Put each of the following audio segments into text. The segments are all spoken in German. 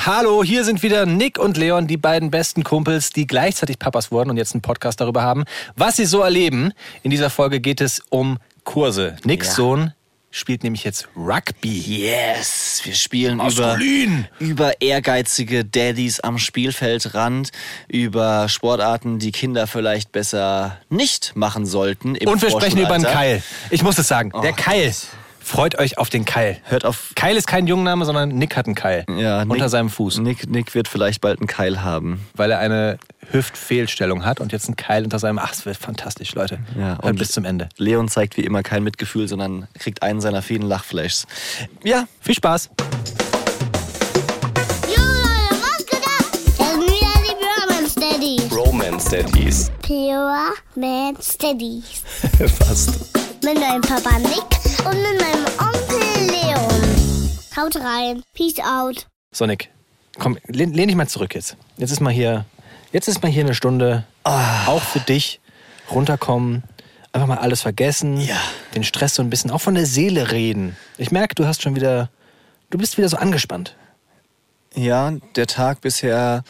Hallo, hier sind wieder Nick und Leon, die beiden besten Kumpels, die gleichzeitig Papas wurden und jetzt einen Podcast darüber haben, was sie so erleben. In dieser Folge geht es um Kurse. Nicks Ja. Sohn spielt nämlich jetzt Rugby. Yes, wir spielen über, Maskulin. über ehrgeizige Daddys am Spielfeldrand, über Sportarten, die Kinder vielleicht besser nicht machen sollten. Und wir sprechen über einen. Keil. Ich muss es sagen, der Oh, Keil. Freut euch auf den Keil. Hört auf. Keil ist kein Jungname, sondern Nick hat einen Keil Ja, unter Nick- seinem Fuß, Nick, Nick wird vielleicht bald einen Keil haben. weil er eine Hüftfehlstellung hat und jetzt einen Keil unter seinem. Ach, es wird fantastisch, Leute. Ja, Hört und- bis zum Ende. Leon zeigt wie immer kein Mitgefühl, sondern kriegt einen seiner vielen Lachflashs. Ja, Viel Spaß. Jo Leute, was gedacht? Das sind wieder die Pure Steadies. Romance Daddies. Pure Man Steadies. Fast. Mit meinem Papa Nick und mit meinem Onkel Leon. Haut rein. Peace out. So, Nick, komm, lehn, lehn dich mal zurück jetzt. Jetzt ist mal hier, jetzt ist mal hier eine Stunde, auch für dich, runterkommen, einfach mal alles vergessen, Ja. den Stress so ein bisschen, auch von der Seele reden. Ich merke, du hast schon wieder, du bist wieder so angespannt. Ja, der Tag bisher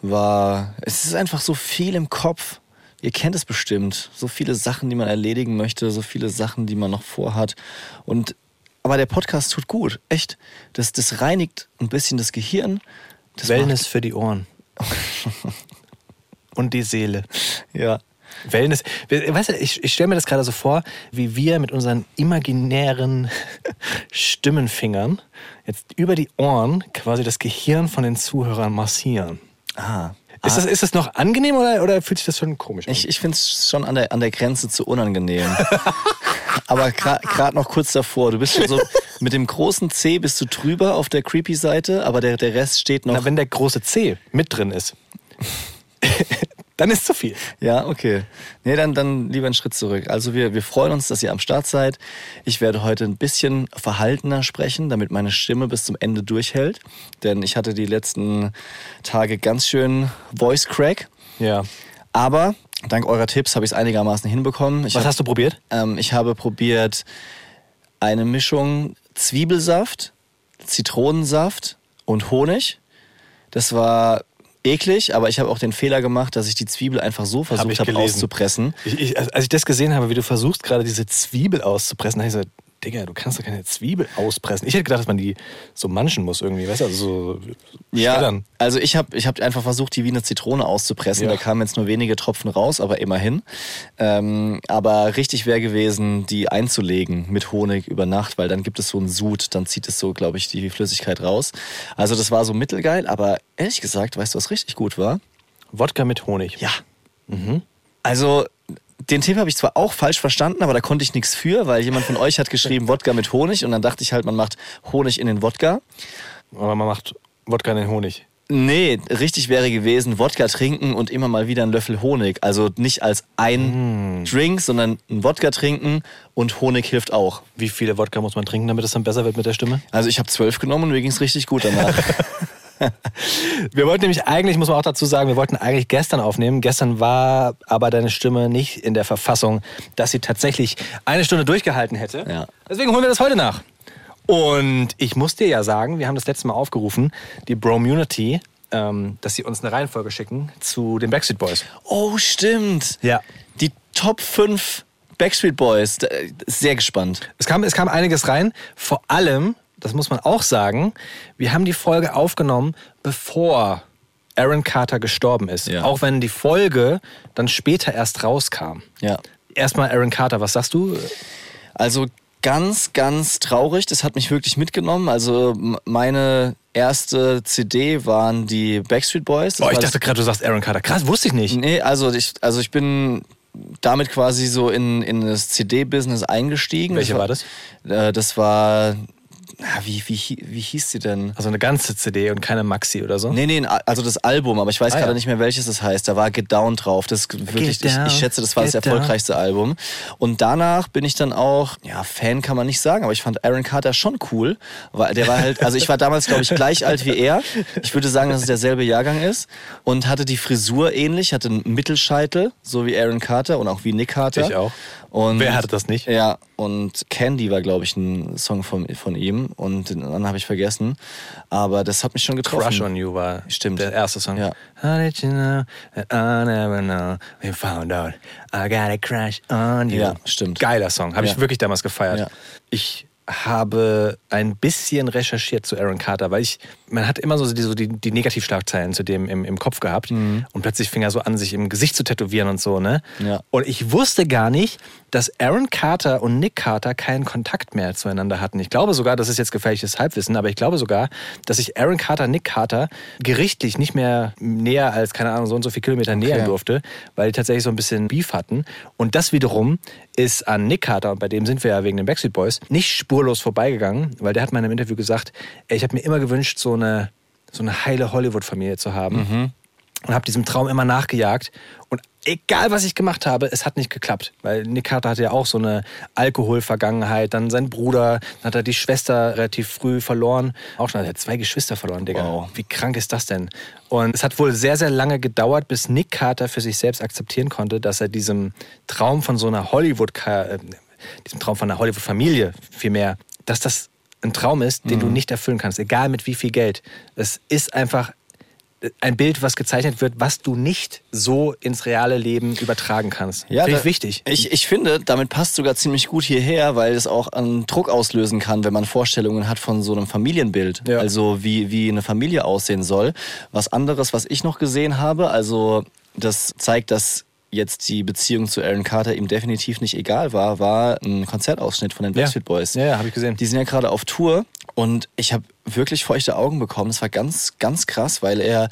war. Es ist einfach so viel im Kopf. Ihr kennt es bestimmt. So viele Sachen, die man erledigen möchte, so viele Sachen, die man noch vorhat. Und aber der Podcast tut gut, echt. Das, das reinigt ein bisschen das Gehirn. Das Wellness für die Ohren. Und die Seele. Macht, ja. Wellness. Weißt du, ich, ich stelle mir das gerade so vor, wie wir mit unseren imaginären Stimmenfingern jetzt über die Ohren quasi das Gehirn von den Zuhörern massieren. Ah. Ist, das, ist das noch angenehm oder, oder fühlt sich das schon komisch an? Ich, ich finde es schon an der, an der Grenze zu unangenehm. Aber gerade noch kurz davor. Du bist schon so, mit dem großen C bist du drüber auf der Creepy-Seite, aber der, der Rest steht noch. Na, wenn der große C mit drin ist, dann ist zu viel. Ja, okay. Nee, dann, dann lieber einen Schritt zurück. Also wir, wir freuen uns, dass ihr am Start seid. Ich werde heute ein bisschen verhaltener sprechen, damit meine Stimme bis zum Ende durchhält. Denn ich hatte die letzten Tage ganz schön Voice Crack. Ja. Aber dank eurer Tipps habe ich es einigermaßen hinbekommen. Ich Was hab- hast du probiert? ähm, ich habe probiert eine Mischung Zwiebelsaft, Zitronensaft und Honig. Das war eklig, aber ich habe auch den Fehler gemacht, dass ich die Zwiebel einfach so versucht habe gelesen. auszupressen. Ich, ich, als ich das gesehen habe, wie du versuchst, gerade diese Zwiebel auszupressen, habe ich gesagt, Digga, du kannst doch keine Zwiebel auspressen. Ich hätte gedacht, dass man die so manchen muss irgendwie, weißt du, also so Ja, schreddern. also ich habe ich hab einfach versucht, die wie eine Zitrone auszupressen. Ja. Da kamen jetzt nur wenige Tropfen raus, aber immerhin. Ähm, aber richtig wäre gewesen, die einzulegen mit Honig über Nacht, weil dann gibt es so einen Sud, dann zieht es so, glaube ich, die Flüssigkeit raus. Also das war so mittelgeil, aber ehrlich gesagt, weißt du, was richtig gut war? Wodka mit Honig. Ja. Also, den Tipp habe ich zwar auch falsch verstanden, aber da konnte ich nichts für, weil jemand von euch hat geschrieben Wodka mit Honig und dann dachte ich halt, man macht Honig in den Wodka. Aber man macht Wodka in den Honig. Nee, richtig wäre gewesen, Wodka trinken und immer mal wieder einen Löffel Honig. Also nicht als ein Drink, sondern einen Wodka trinken und Honig hilft auch. Wie viele Wodka muss man trinken, damit es dann besser wird mit der Stimme? Also ich habe zwölf genommen und mir ging es richtig gut danach. Wir wollten nämlich eigentlich, muss man auch dazu sagen, wir wollten eigentlich gestern aufnehmen. Gestern war aber deine Stimme nicht in der Verfassung, dass sie tatsächlich eine Stunde durchgehalten hätte. Ja. Deswegen holen wir das heute nach. Und ich muss dir ja sagen, wir haben das letzte Mal aufgerufen, die Bromunity, ähm, dass sie uns eine Reihenfolge schicken zu den Backstreet Boys. oh, stimmt. Ja. Die Top 5 Backstreet Boys. Da- Sehr gespannt. Es kam, es kam einiges rein. Vor allem, das muss man auch sagen, wir haben die Folge aufgenommen, bevor Aaron Carter gestorben ist. Ja. Auch wenn die Folge dann später erst rauskam. Ja. Erstmal Aaron Carter, was sagst du? Also ganz, ganz traurig. Das hat mich wirklich mitgenommen. Also meine erste CD waren die Backstreet Boys. Das Boah, ich dachte gerade, du sagst Aaron Carter. Krass, wusste ich nicht. Nee, also ich, also ich bin damit quasi so in, in das CD-Business eingestiegen. Welche war das? Äh, das war. Wie, wie, wie hieß sie denn? Also eine ganze CD und keine Maxi oder so? Nee, nee, also das Album, aber ich weiß Ah, gerade ja. nicht mehr, welches es heißt. Da war Get Down drauf. Das wirklich, ich, ich schätze, das war das Get Down. erfolgreichste Album. Und danach bin ich dann auch, ja, Fan kann man nicht sagen, aber ich fand Aaron Carter schon cool. Weil der war halt, also ich war damals, glaube ich, gleich alt wie er. Ich würde sagen, dass es derselbe Jahrgang ist. Und hatte die Frisur ähnlich, hatte einen Mittelscheitel, so wie Aaron Carter und auch wie Nick Carter. Ich auch. Und Wer hatte das nicht? Ja, und Candy war, glaube ich, ein Song von, von ihm. und den anderen habe ich vergessen. Aber das hat mich schon getroffen. Crush on You war Stimmt. der erste Song. Ja. How did you know that I never know we found out I got a crush on you. Ja, stimmt. Geiler Song. Habe Ja. ich wirklich damals gefeiert. Ja. Ich habe ein bisschen recherchiert zu Aaron Carter, weil ich, man hat immer so die, so die, die Negativschlagzeilen zu dem im, im Kopf gehabt und plötzlich fing er so an, sich im Gesicht zu tätowieren und so, ne? Mhm. Ja. Und ich wusste gar nicht, dass Aaron Carter und Nick Carter keinen Kontakt mehr zueinander hatten. Ich glaube sogar, das ist jetzt gefährliches Halbwissen, aber ich glaube sogar, dass sich Aaron Carter, Nick Carter gerichtlich nicht mehr näher als, keine Ahnung, so und so viele Kilometer nähern durfte, weil die tatsächlich so ein bisschen Beef hatten. Und das wiederum ist an Nick Carter, und bei dem sind wir ja wegen den Backstreet Boys, nicht spurlos vorbeigegangen, weil der hat mal in einem Interview gesagt, ey, ich habe mir immer gewünscht, so eine, so eine heile Hollywood-Familie zu haben und habe diesem Traum immer nachgejagt. Und egal, was ich gemacht habe, es hat nicht geklappt. Weil Nick Carter hatte ja auch so eine Alkoholvergangenheit. Dann sein Bruder, dann hat er die Schwester relativ früh verloren. Auch schon, er hat zwei Geschwister verloren, Digga. Wow. Wie krank ist das denn? Und es hat wohl sehr, sehr lange gedauert, bis Nick Carter für sich selbst akzeptieren konnte, dass er diesem Traum von so einer Hollywood, äh, diesem Traum von einer Hollywood-Familie vielmehr, dass das ein Traum ist, den du Mhm. nicht erfüllen kannst, egal mit wie viel Geld. Es ist einfach ein Bild, was gezeichnet wird, was du nicht so ins reale Leben übertragen kannst. Finde ich wichtig. Ich, ich finde, damit passt sogar ziemlich gut hierher, weil es auch einen Druck auslösen kann, wenn man Vorstellungen hat von so einem Familienbild. Ja. Also wie, wie eine Familie aussehen soll. Was anderes, was ich noch gesehen habe, also das zeigt, dass jetzt die Beziehung zu Aaron Carter ihm definitiv nicht egal war, war ein Konzertausschnitt von den Ja. Backstreet Boys. Ja, ja, hab ich gesehen. Die sind ja gerade auf Tour und ich habe wirklich feuchte Augen bekommen. Das war ganz, ganz krass, weil er,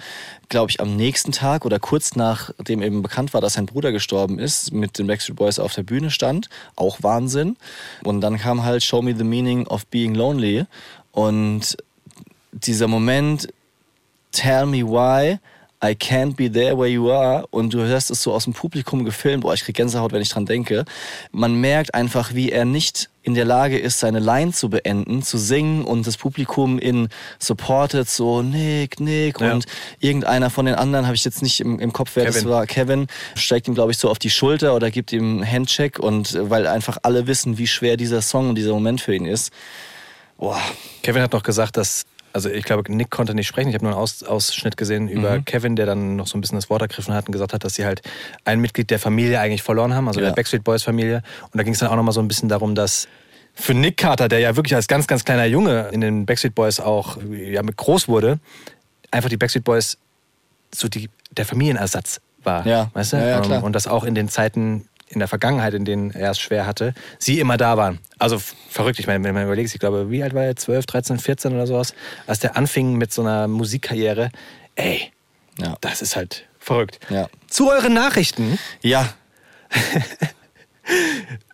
glaube ich, am nächsten Tag oder kurz nachdem eben bekannt war, dass sein Bruder gestorben ist, mit den Backstreet Boys auf der Bühne stand. Auch Wahnsinn. Und dann kam halt Show Me the Meaning of Being Lonely. Und dieser Moment, Tell me why I can't be there where you are und du hörst es so aus dem Publikum gefilmt, boah, ich krieg Gänsehaut, wenn ich dran denke. Man merkt einfach, wie er nicht in der Lage ist, seine Line zu beenden, zu singen und das Publikum in supportet, so Nick, Nick Ja. und irgendeiner von den anderen, habe ich jetzt nicht im, im Kopf, wer das Kevin. war, Kevin, steigt ihm, glaube ich, so auf die Schulter oder gibt ihm einen Handcheck und äh, weil einfach alle wissen, wie schwer dieser Song und dieser Moment für ihn ist. Boah, Kevin hat noch gesagt, dass, also ich glaube, Nick konnte nicht sprechen. Ich habe nur einen Aus, Ausschnitt gesehen über Mhm. Kevin, der dann noch so ein bisschen das Wort ergriffen hat und gesagt hat, dass sie halt ein Mitglied der Familie eigentlich verloren haben, also Ja. der Backstreet Boys Familie. Und da ging es dann auch nochmal so ein bisschen darum, dass für Nick Carter, der ja wirklich als ganz, ganz kleiner Junge in den Backstreet Boys auch ja, mit groß wurde, einfach die Backstreet Boys so die, der Familienersatz war. Ja. Weißt du? Ja, ja, Ähm, klar. Und das auch in den Zeiten in der Vergangenheit, in denen er es schwer hatte, sie immer da waren. Also verrückt, ich meine, wenn man überlegt, ich glaube, wie alt war er? 12, 13, 14 oder sowas, als der anfing mit so einer Musikkarriere. Ey, Ja. das ist halt verrückt. Ja. Zu euren Nachrichten. ja,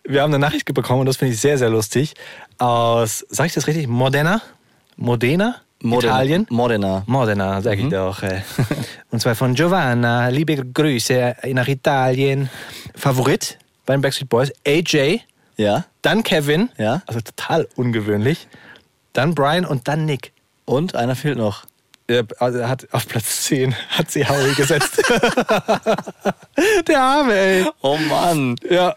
Wir haben eine Nachricht bekommen und das finde ich sehr, sehr lustig. Aus, sag ich das richtig? Modena? Modena? Modena. Italien? Modena. Modena, sag ich doch. äh. Und zwar von Giovanna. Liebe Grüße nach Italien. Favorit bei den Backstreet Boys, AJ, Ja. dann Kevin, Ja. also total ungewöhnlich, dann Brian und dann Nick. Und einer fehlt noch. Also er hat auf Platz 10 hat sie Howie gesetzt. Der Arme, ey. Oh Mann. Ja.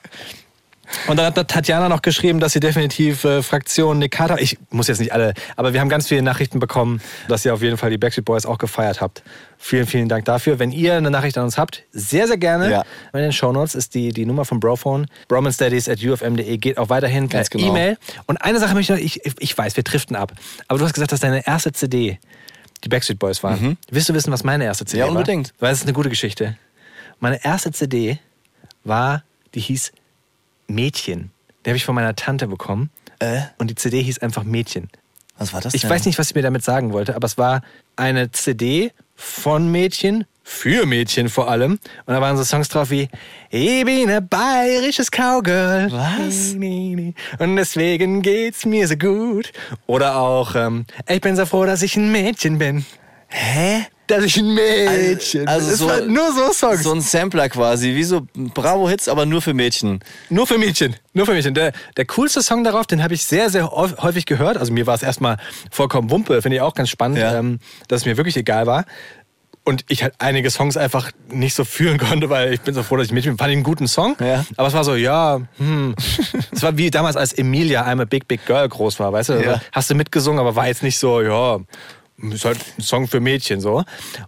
Und dann hat Tatjana noch geschrieben, dass sie definitiv äh, Fraktion Nick Carter, ich muss jetzt nicht alle, aber wir haben ganz viele Nachrichten bekommen, dass ihr auf jeden Fall die Backstreet Boys auch gefeiert habt. Vielen, vielen Dank dafür. Wenn ihr eine Nachricht an uns habt, sehr, sehr gerne. Ja. In den Shownotes ist die, die Nummer vom Brophone. Bromanstudies at ufm.de geht auch weiterhin per Ganz genau. E-Mail. Und eine Sache möchte ich noch, ich, ich weiß, wir driften ab, aber du hast gesagt, dass deine erste CD die Backstreet Boys waren. Willst du wissen, was meine erste CD Ja, war? unbedingt. Weil es ist eine gute Geschichte. Meine erste CD war, die hieß Mädchen. Die habe ich von meiner Tante bekommen. Äh? Und die CD hieß einfach Mädchen. Was war das Ich denn? weiß nicht, was sie mir damit sagen wollte, aber es war eine CD von Mädchen, für Mädchen vor allem. Und da waren so Songs drauf wie Ich bin ein bayerisches Cowgirl. Was? Und deswegen geht's mir so gut. Oder auch ähm, Ich bin so froh, dass ich ein Mädchen bin. Hä? Dass ich ein Mädchen Also bin. Es so- war nur so Songs. So ein Sampler quasi, wie so Bravo-Hits, aber nur für Mädchen. Nur für Mädchen. Nur für Mädchen. Der, der coolste Song darauf, den habe ich sehr, sehr häuf- häufig gehört. Also mir war es erstmal vollkommen Wumpe, finde ich auch ganz spannend, Ja. ähm, dass es mir wirklich egal war. und ich halt einige Songs einfach nicht so fühlen konnte, weil ich bin so froh, dass ich mit fand ich einen guten Song. Ja. Aber es war so, ja, hm. es war wie damals, als Emilia I'm a Big Big Girl groß war, weißt du? Ja. Hast du mitgesungen, aber war jetzt nicht so, ja, ist halt ein Song für Mädchen so.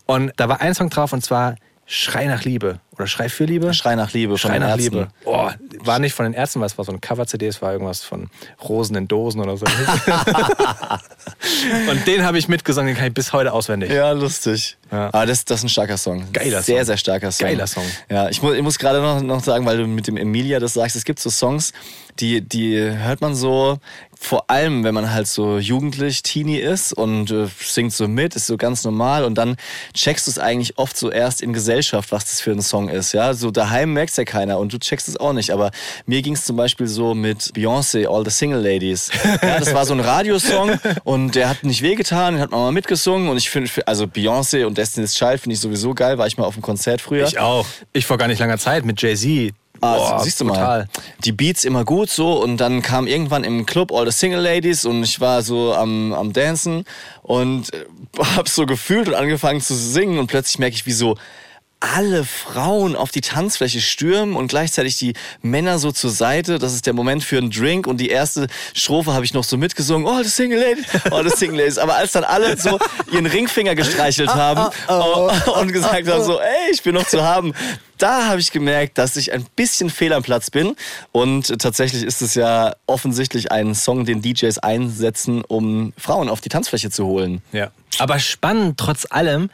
Und da war ein Song drauf und zwar Schrei nach Liebe oder Schrei für Liebe. Schrei nach Liebe Schrei nach Ärzten. Liebe. Oh, war nicht von den Ärzten, weil es war so ein Cover-CD, es war irgendwas von Rosen in Dosen oder so. und den habe ich mitgesungen, den kann ich bis heute auswendig. Ja, lustig. Ja. Aber das, das ist ein starker Song. Geiler Sehr, Song. sehr starker Song. Geiler Song. Ja, ich muss, ich muss gerade noch, noch sagen, weil du mit dem Emilia das sagst, es gibt so Songs, die, die hört man so, vor allem, wenn man halt so jugendlich, Teenie ist und äh, singt so mit, ist so ganz normal und dann checkst du es eigentlich oft so erst in Gesellschaft, was das für ein Song ist. Ja, so daheim merkt ja keiner und du checkst es auch nicht. Aber mir ging es zum Beispiel so mit Beyoncé, All the Single Ladies. Ja, das war so ein Radiosong und der hat nicht wehgetan, den hat man mal mitgesungen und ich finde, also Beyoncé und Destiny's Child finde ich sowieso geil, war ich mal auf dem Konzert früher. Ich auch. Ich vor gar nicht langer Zeit mit Jay-Z. Ah, Boah, siehst du brutal. mal. Die Beats immer gut so und dann kam irgendwann im Club All the Single Ladies und ich war so am, am Dancen und äh, hab so gefühlt und angefangen zu singen und plötzlich merke ich, wie so alle Frauen auf die Tanzfläche stürmen und gleichzeitig die Männer so zur Seite. Das ist der Moment für einen Drink und die erste Strophe habe ich noch so mitgesungen. Oh, the Single Ladies, oh, the Single Ladies. Aber als dann alle so ihren Ringfinger gestreichelt haben und gesagt haben so, ey, ich bin noch zu haben, da habe ich gemerkt, dass ich ein bisschen fehl am Platz bin. Und tatsächlich ist es ja offensichtlich ein Song, den DJs einsetzen, um Frauen auf die Tanzfläche zu holen. Ja. Aber spannend trotz allem,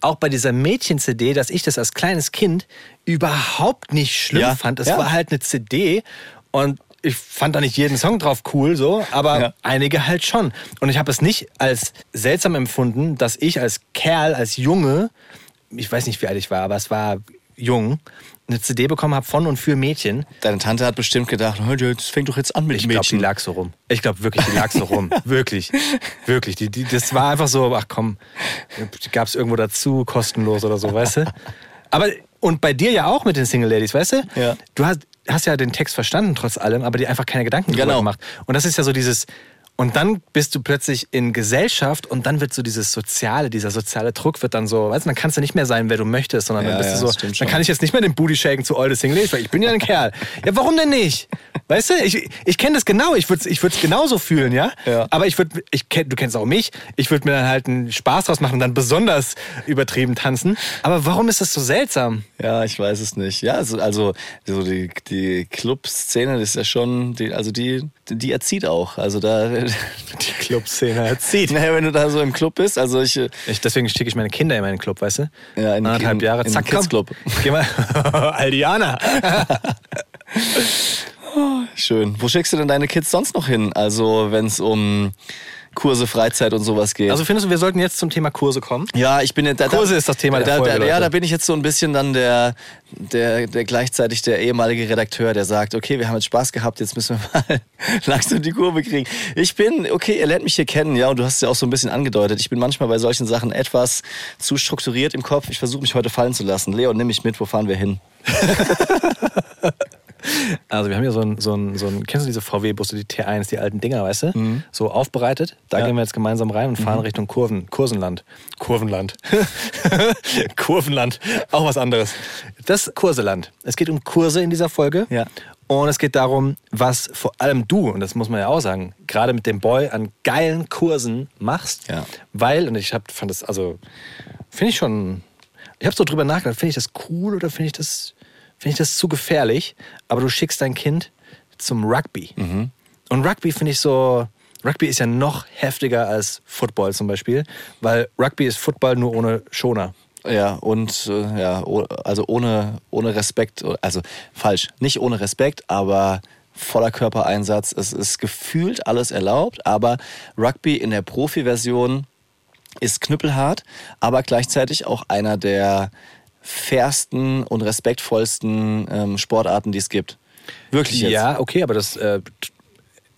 auch bei dieser Mädchen-CD, dass ich das als kleines Kind überhaupt nicht schlimm Ja, fand. Es ja. war halt eine CD und ich fand da nicht jeden Song drauf cool, so, aber Ja. einige halt schon. Und ich habe es nicht als seltsam empfunden, dass ich als Kerl, als Junge, ich weiß nicht, wie alt ich war, aber es war jung, eine CD bekommen habe von und für Mädchen. Deine Tante hat bestimmt gedacht, "Oh, das fängt doch jetzt an mit Ich glaube, die Mädchen. lag so rum. Ich glaube wirklich, die lag so rum. wirklich. Wirklich. Die, die, das war einfach so, ach komm, gab es irgendwo dazu, kostenlos oder so, weißt du? Aber, und bei dir ja auch mit den Single Ladies, weißt du? Ja. Du hast, hast ja den Text verstanden trotz allem, aber dir einfach keine Gedanken Genau. gemacht. Und das ist ja so dieses, und dann bist du plötzlich in Gesellschaft und dann wird so dieses soziale, dieser soziale Druck wird dann so, weißt du, dann kannst du nicht mehr sein, wer du möchtest, sondern Ja, dann bist ja, du so, dann schon. kann ich jetzt nicht mehr den Booty shaken zu All the Single Ladies, weil ich bin ja ein Kerl. Ja, warum denn nicht? Weißt du, ich, ich kenne das genau, ich würde es ich würd's genauso fühlen, ja? Ja. Aber ich würde, ich kenn, du kennst auch mich, ich würde mir dann halt einen Spaß draus machen und dann besonders übertrieben tanzen. Aber warum ist das so seltsam? Ja, ich weiß es nicht. Ja, also, also so die, die Club-Szene das ist ja schon, die, also die, die erzieht auch. Also da, Die Clubszene erzieht. naja, wenn du da so im Club bist, also ich, äh, Ich, deswegen schicke ich meine Kinder in meinen Club, weißt du? Ja, in- Anderthalb Jahre, in zack, komm. Kids-Club. Geh mal. Aldiana. schön. Wo schickst du denn deine Kids sonst noch hin? Also wenn es um Kurse, Freizeit und sowas geht. Also findest du, wir sollten jetzt zum Thema Kurse kommen? ja, ich bin ja- da, Kurse ist das Thema der da, Folge, da. Ja, da bin ich jetzt so ein bisschen dann der, der, der gleichzeitig der ehemalige Redakteur, der sagt, okay, wir haben jetzt Spaß gehabt, jetzt müssen wir mal langsam die Kurve kriegen. Ich bin, okay, ihr lernt mich hier kennen, ja, und du hast es ja auch so ein bisschen angedeutet. Ich bin manchmal bei solchen Sachen etwas zu strukturiert im Kopf. Ich versuche mich heute fallen zu lassen. Leon, nimm mich mit, wo fahren wir hin? Also wir haben hier so ein, so ein, so ein kennst du diese VW-Busse, die T1, die alten Dinger, weißt du? So aufbereitet. Da Ja. gehen wir jetzt gemeinsam rein und fahren Richtung Kurven, Kursenland. Kurvenland. Kurvenland. Auch was anderes. Das Kurseland. Es geht um Kurse in dieser Folge. Ja. Und es geht darum, was vor allem du, und das muss man ja auch sagen, gerade mit dem Boy an geilen Kursen machst. Ja. Weil, und ich hab, fand das, also, finde ich schon, ich habe so drüber nachgedacht, finde ich das cool oder finde ich das, finde ich das zu gefährlich? Aber du schickst dein Kind zum Rugby. Und Rugby finde ich so, Rugby ist ja noch heftiger als Football zum Beispiel, weil Rugby ist Football nur ohne Schoner. Ja, und äh, ja, also ohne, ohne Respekt, also falsch, nicht ohne Respekt, aber voller Körpereinsatz. Es ist gefühlt alles erlaubt, aber Rugby in der Profi-Version ist knüppelhart, aber gleichzeitig auch einer der fairsten und respektvollsten ähm, Sportarten, die es gibt. Wirklich jetzt. Ja, okay, aber das, äh,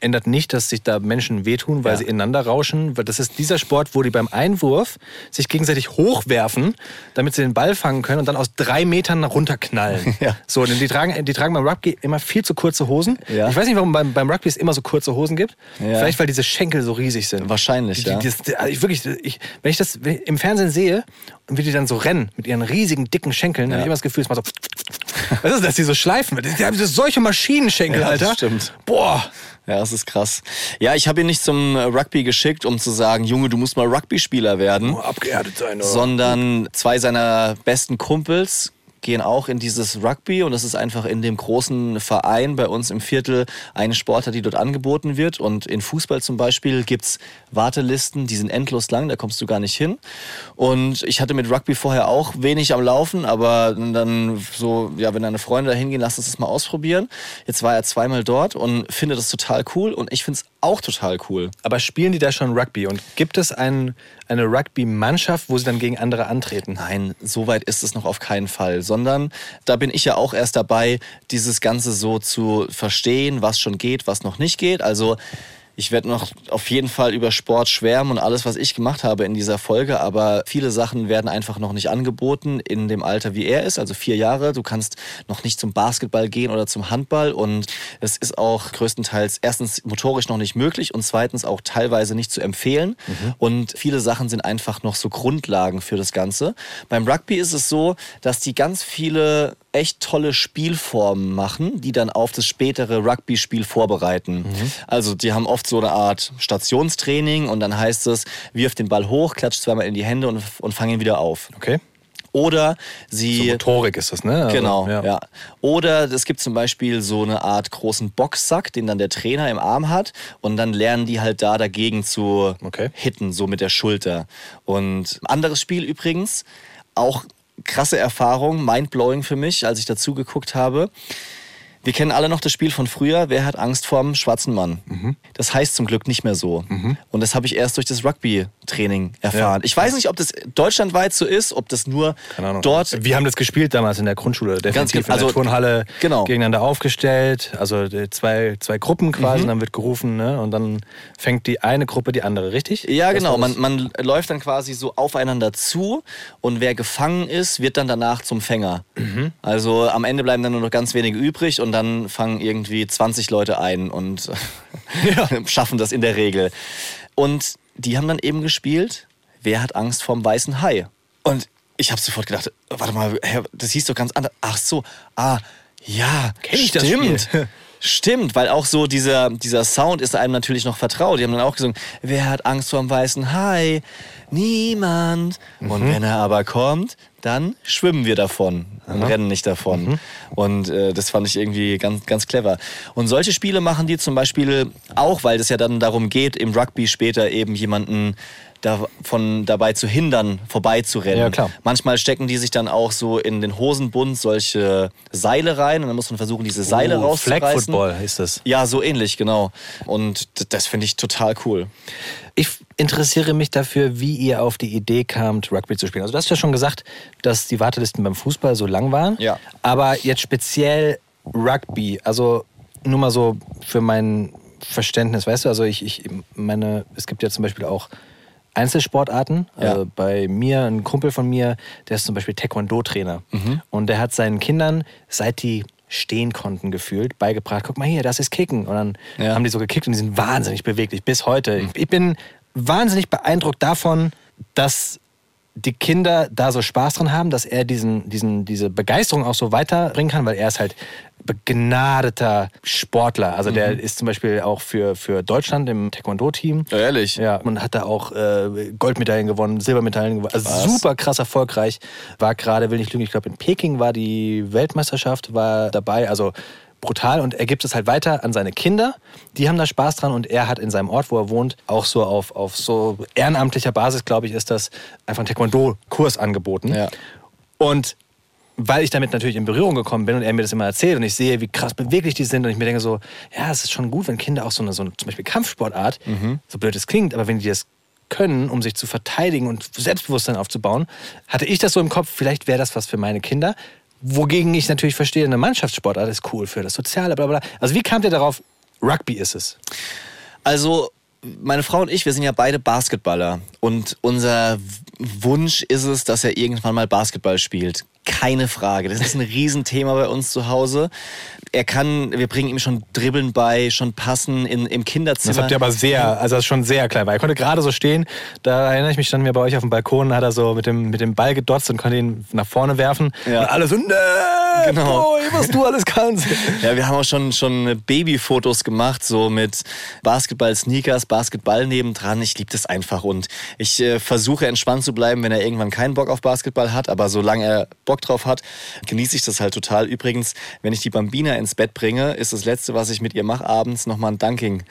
ändert nicht, dass sich da Menschen wehtun, weil Ja. sie ineinander rauschen. Das ist dieser Sport, wo die beim Einwurf sich gegenseitig hochwerfen, damit sie den Ball fangen können und dann aus drei Metern runterknallen. Ja. So, denn die tragen, die tragen beim Rugby immer viel zu kurze Hosen. Ja. Ich weiß nicht, warum beim, beim Rugby es immer so kurze Hosen gibt. Ja. Vielleicht, weil diese Schenkel so riesig sind. Wahrscheinlich, die, ja. die, das, also ich wirklich, ich, wenn ich das im Fernsehen sehe und wie die dann so rennen mit ihren riesigen, dicken Schenkeln, dann habe ich immer das Gefühl, es macht so. Was ist das, die so schleifen? Die haben solche Maschinenschenkel, Ja, das Alter. stimmt. Boah. Ja, das ist krass. Ja, ich habe ihn nicht zum äh, Rugby geschickt, um zu sagen, Junge, du musst mal Rugby-Spieler werden, Abgeerdet sein, oder? sondern zwei seiner besten Kumpels gehen auch in dieses Rugby und das ist einfach in dem großen Verein bei uns im Viertel eine Sportart, die dort angeboten wird. Und in Fußball zum Beispiel gibt's Wartelisten, die sind endlos lang, da kommst du gar nicht hin. Und ich hatte mit Rugby vorher auch wenig am Laufen, aber dann so, ja, wenn deine Freunde da hingehen, lass uns das mal ausprobieren. Jetzt war er zweimal dort und finde das total cool und ich finde es auch total cool. Aber spielen die da schon Rugby? Und gibt es ein, eine Rugby-Mannschaft, wo sie dann gegen andere antreten? Nein, so weit ist es noch auf keinen Fall, sondern da bin ich ja auch erst dabei, dieses Ganze so zu verstehen, was schon geht, was noch nicht geht. Also ich werde noch auf jeden Fall über Sport schwärmen und alles, was ich gemacht habe in dieser Folge, aber viele Sachen werden einfach noch nicht angeboten in dem Alter, wie er ist, also vier Jahre. Du kannst noch nicht zum Basketball gehen oder zum Handball und es ist auch größtenteils erstens motorisch noch nicht möglich und zweitens auch teilweise nicht zu empfehlen. Und viele Sachen sind einfach noch so Grundlagen für das Ganze. Beim Rugby ist es so, dass die ganz viele echt tolle Spielformen machen, die dann auf das spätere Rugby-Spiel vorbereiten. Also die haben oft so eine Art Stationstraining und dann heißt es, wirf den Ball hoch, klatscht zweimal in die Hände und, und fang ihn wieder auf. Okay. Oder So sie... Motorik ist das, ne? Also, Genau, ja. Oder es gibt zum Beispiel so eine Art großen Boxsack, den dann der Trainer im Arm hat und dann lernen die halt da dagegen zu Okay. hitten, so mit der Schulter. Und anderes Spiel übrigens, auch krasse Erfahrung, mindblowing für mich, als ich dazu geguckt habe. Wir kennen alle noch das Spiel von früher, wer hat Angst vorm schwarzen Mann? Mhm. Das heißt zum Glück nicht mehr so. Und das habe ich erst durch das Rugby-Training erfahren. Ja. Ich weiß nicht, ob das deutschlandweit so ist, ob das nur dort Wir haben das gespielt damals in der Grundschule. Definitiv genau. in der Also, Turnhalle genau. gegeneinander aufgestellt. Also äh, zwei, zwei Gruppen Mhm. quasi. Und dann wird gerufen, ne? Und dann fängt die eine Gruppe die andere, richtig? Ja, genau. Man, man läuft dann quasi so aufeinander zu und wer gefangen ist, wird dann danach zum Fänger. Mhm. Also am Ende bleiben dann nur noch ganz wenige übrig und dann fangen irgendwie 20 Leute ein und schaffen das in der Regel. Und die haben dann eben gespielt, wer hat Angst vorm weißen Hai? Und ich habe sofort gedacht, warte mal, das hieß doch ganz anders. Ach so, ah, ja, Kenn ich das stimmt. Spiel? Stimmt, weil auch so dieser, dieser Sound ist einem natürlich noch vertraut. Die haben dann auch gesungen, wer hat Angst vor dem weißen Hai? Niemand. Und wenn er aber kommt, dann schwimmen wir davon und rennen nicht davon. Und äh, das fand ich irgendwie ganz, ganz clever. Und solche Spiele machen die zum Beispiel auch, weil das ja dann darum geht, im Rugby später eben jemanden davon dabei zu hindern, vorbeizurennen. Ja, klar. Manchmal stecken die sich dann auch so in den Hosenbund solche Seile rein und dann muss man versuchen, diese Seile Oh, Flag rauszureißen. Football ist das. Ja, so ähnlich, genau. Und das finde ich total cool. Ich interessiere mich dafür, wie ihr auf die Idee kamt, Rugby zu spielen. Also du hast ja schon gesagt, dass die Wartelisten beim Fußball so lang waren. Ja. Aber jetzt speziell Rugby, also nur mal so für mein Verständnis, weißt du, also ich, ich meine, es gibt ja zum Beispiel auch Einzelsportarten. Ja. Also bei mir, ein Kumpel von mir, der ist zum Beispiel Taekwondo-Trainer. Und der hat seinen Kindern, seit die stehen konnten gefühlt, beigebracht, guck mal hier, das ist Kicken. Und dann Ja. haben die so gekickt und die sind wahnsinnig beweglich bis heute. Ich, ich bin wahnsinnig beeindruckt davon, dass die Kinder da so Spaß dran haben, dass er diesen, diesen, diese Begeisterung auch so weiterbringen kann, weil er ist halt begnadeter Sportler. Also der ist zum Beispiel auch für, für Deutschland im Taekwondo-Team. Ehrlich? Ja, und hat da auch äh, Goldmedaillen gewonnen, Silbermedaillen gewonnen. Also Was? super krass erfolgreich. War gerade, will nicht lügen, ich glaube in Peking war die Weltmeisterschaft, war dabei. Also brutal und er gibt es halt weiter an seine Kinder. Die haben da Spaß dran und er hat in seinem Ort, wo er wohnt, auch so auf, auf so ehrenamtlicher Basis, glaube ich, ist das einfach ein Taekwondo-Kurs angeboten. Ja. Und weil ich damit natürlich in Berührung gekommen bin und er mir das immer erzählt und ich sehe, wie krass beweglich die sind und ich mir denke so, ja, es ist schon gut, wenn Kinder auch so eine, so eine zum Beispiel Kampfsportart, so blöd es klingt, aber wenn die das können, um sich zu verteidigen und Selbstbewusstsein aufzubauen, hatte ich das so im Kopf, vielleicht wäre das was für meine Kinder. Wogegen ich natürlich verstehe, eine Mannschaftssportart ist cool für das Soziale, bla bla. Also wie kamt ihr darauf, Rugby ist es? Also, meine Frau und ich, wir sind ja beide Basketballer. Und unser Wunsch ist es, dass er irgendwann mal Basketball spielt. Keine Frage. Das ist ein Riesenthema bei uns zu Hause. Er kann, wir bringen ihm schon Dribbeln bei, schon Passen in, im Kinderzimmer. Das habt ihr aber sehr, also das ist schon sehr klein, weil er konnte gerade so stehen. Da erinnere ich mich, standen wir bei euch auf dem Balkon, hat er so mit dem, mit dem Ball gedotzt und konnte ihn nach vorne werfen. Ja. Und alle so, nee, Genau. Boy, was du alles kannst. Ja, wir haben auch schon, schon Babyfotos gemacht, so mit Basketball-Sneakers, Basketball nebendran. Ich liebe das einfach und ich äh, versuche entspannt zu bleiben, wenn er irgendwann keinen Bock auf Basketball hat. Aber solange er Bock drauf hat, genieße ich das halt total. Übrigens, wenn ich die Bambina ins Bett bringe, ist das Letzte, was ich mit ihr mache, abends nochmal ein Dunking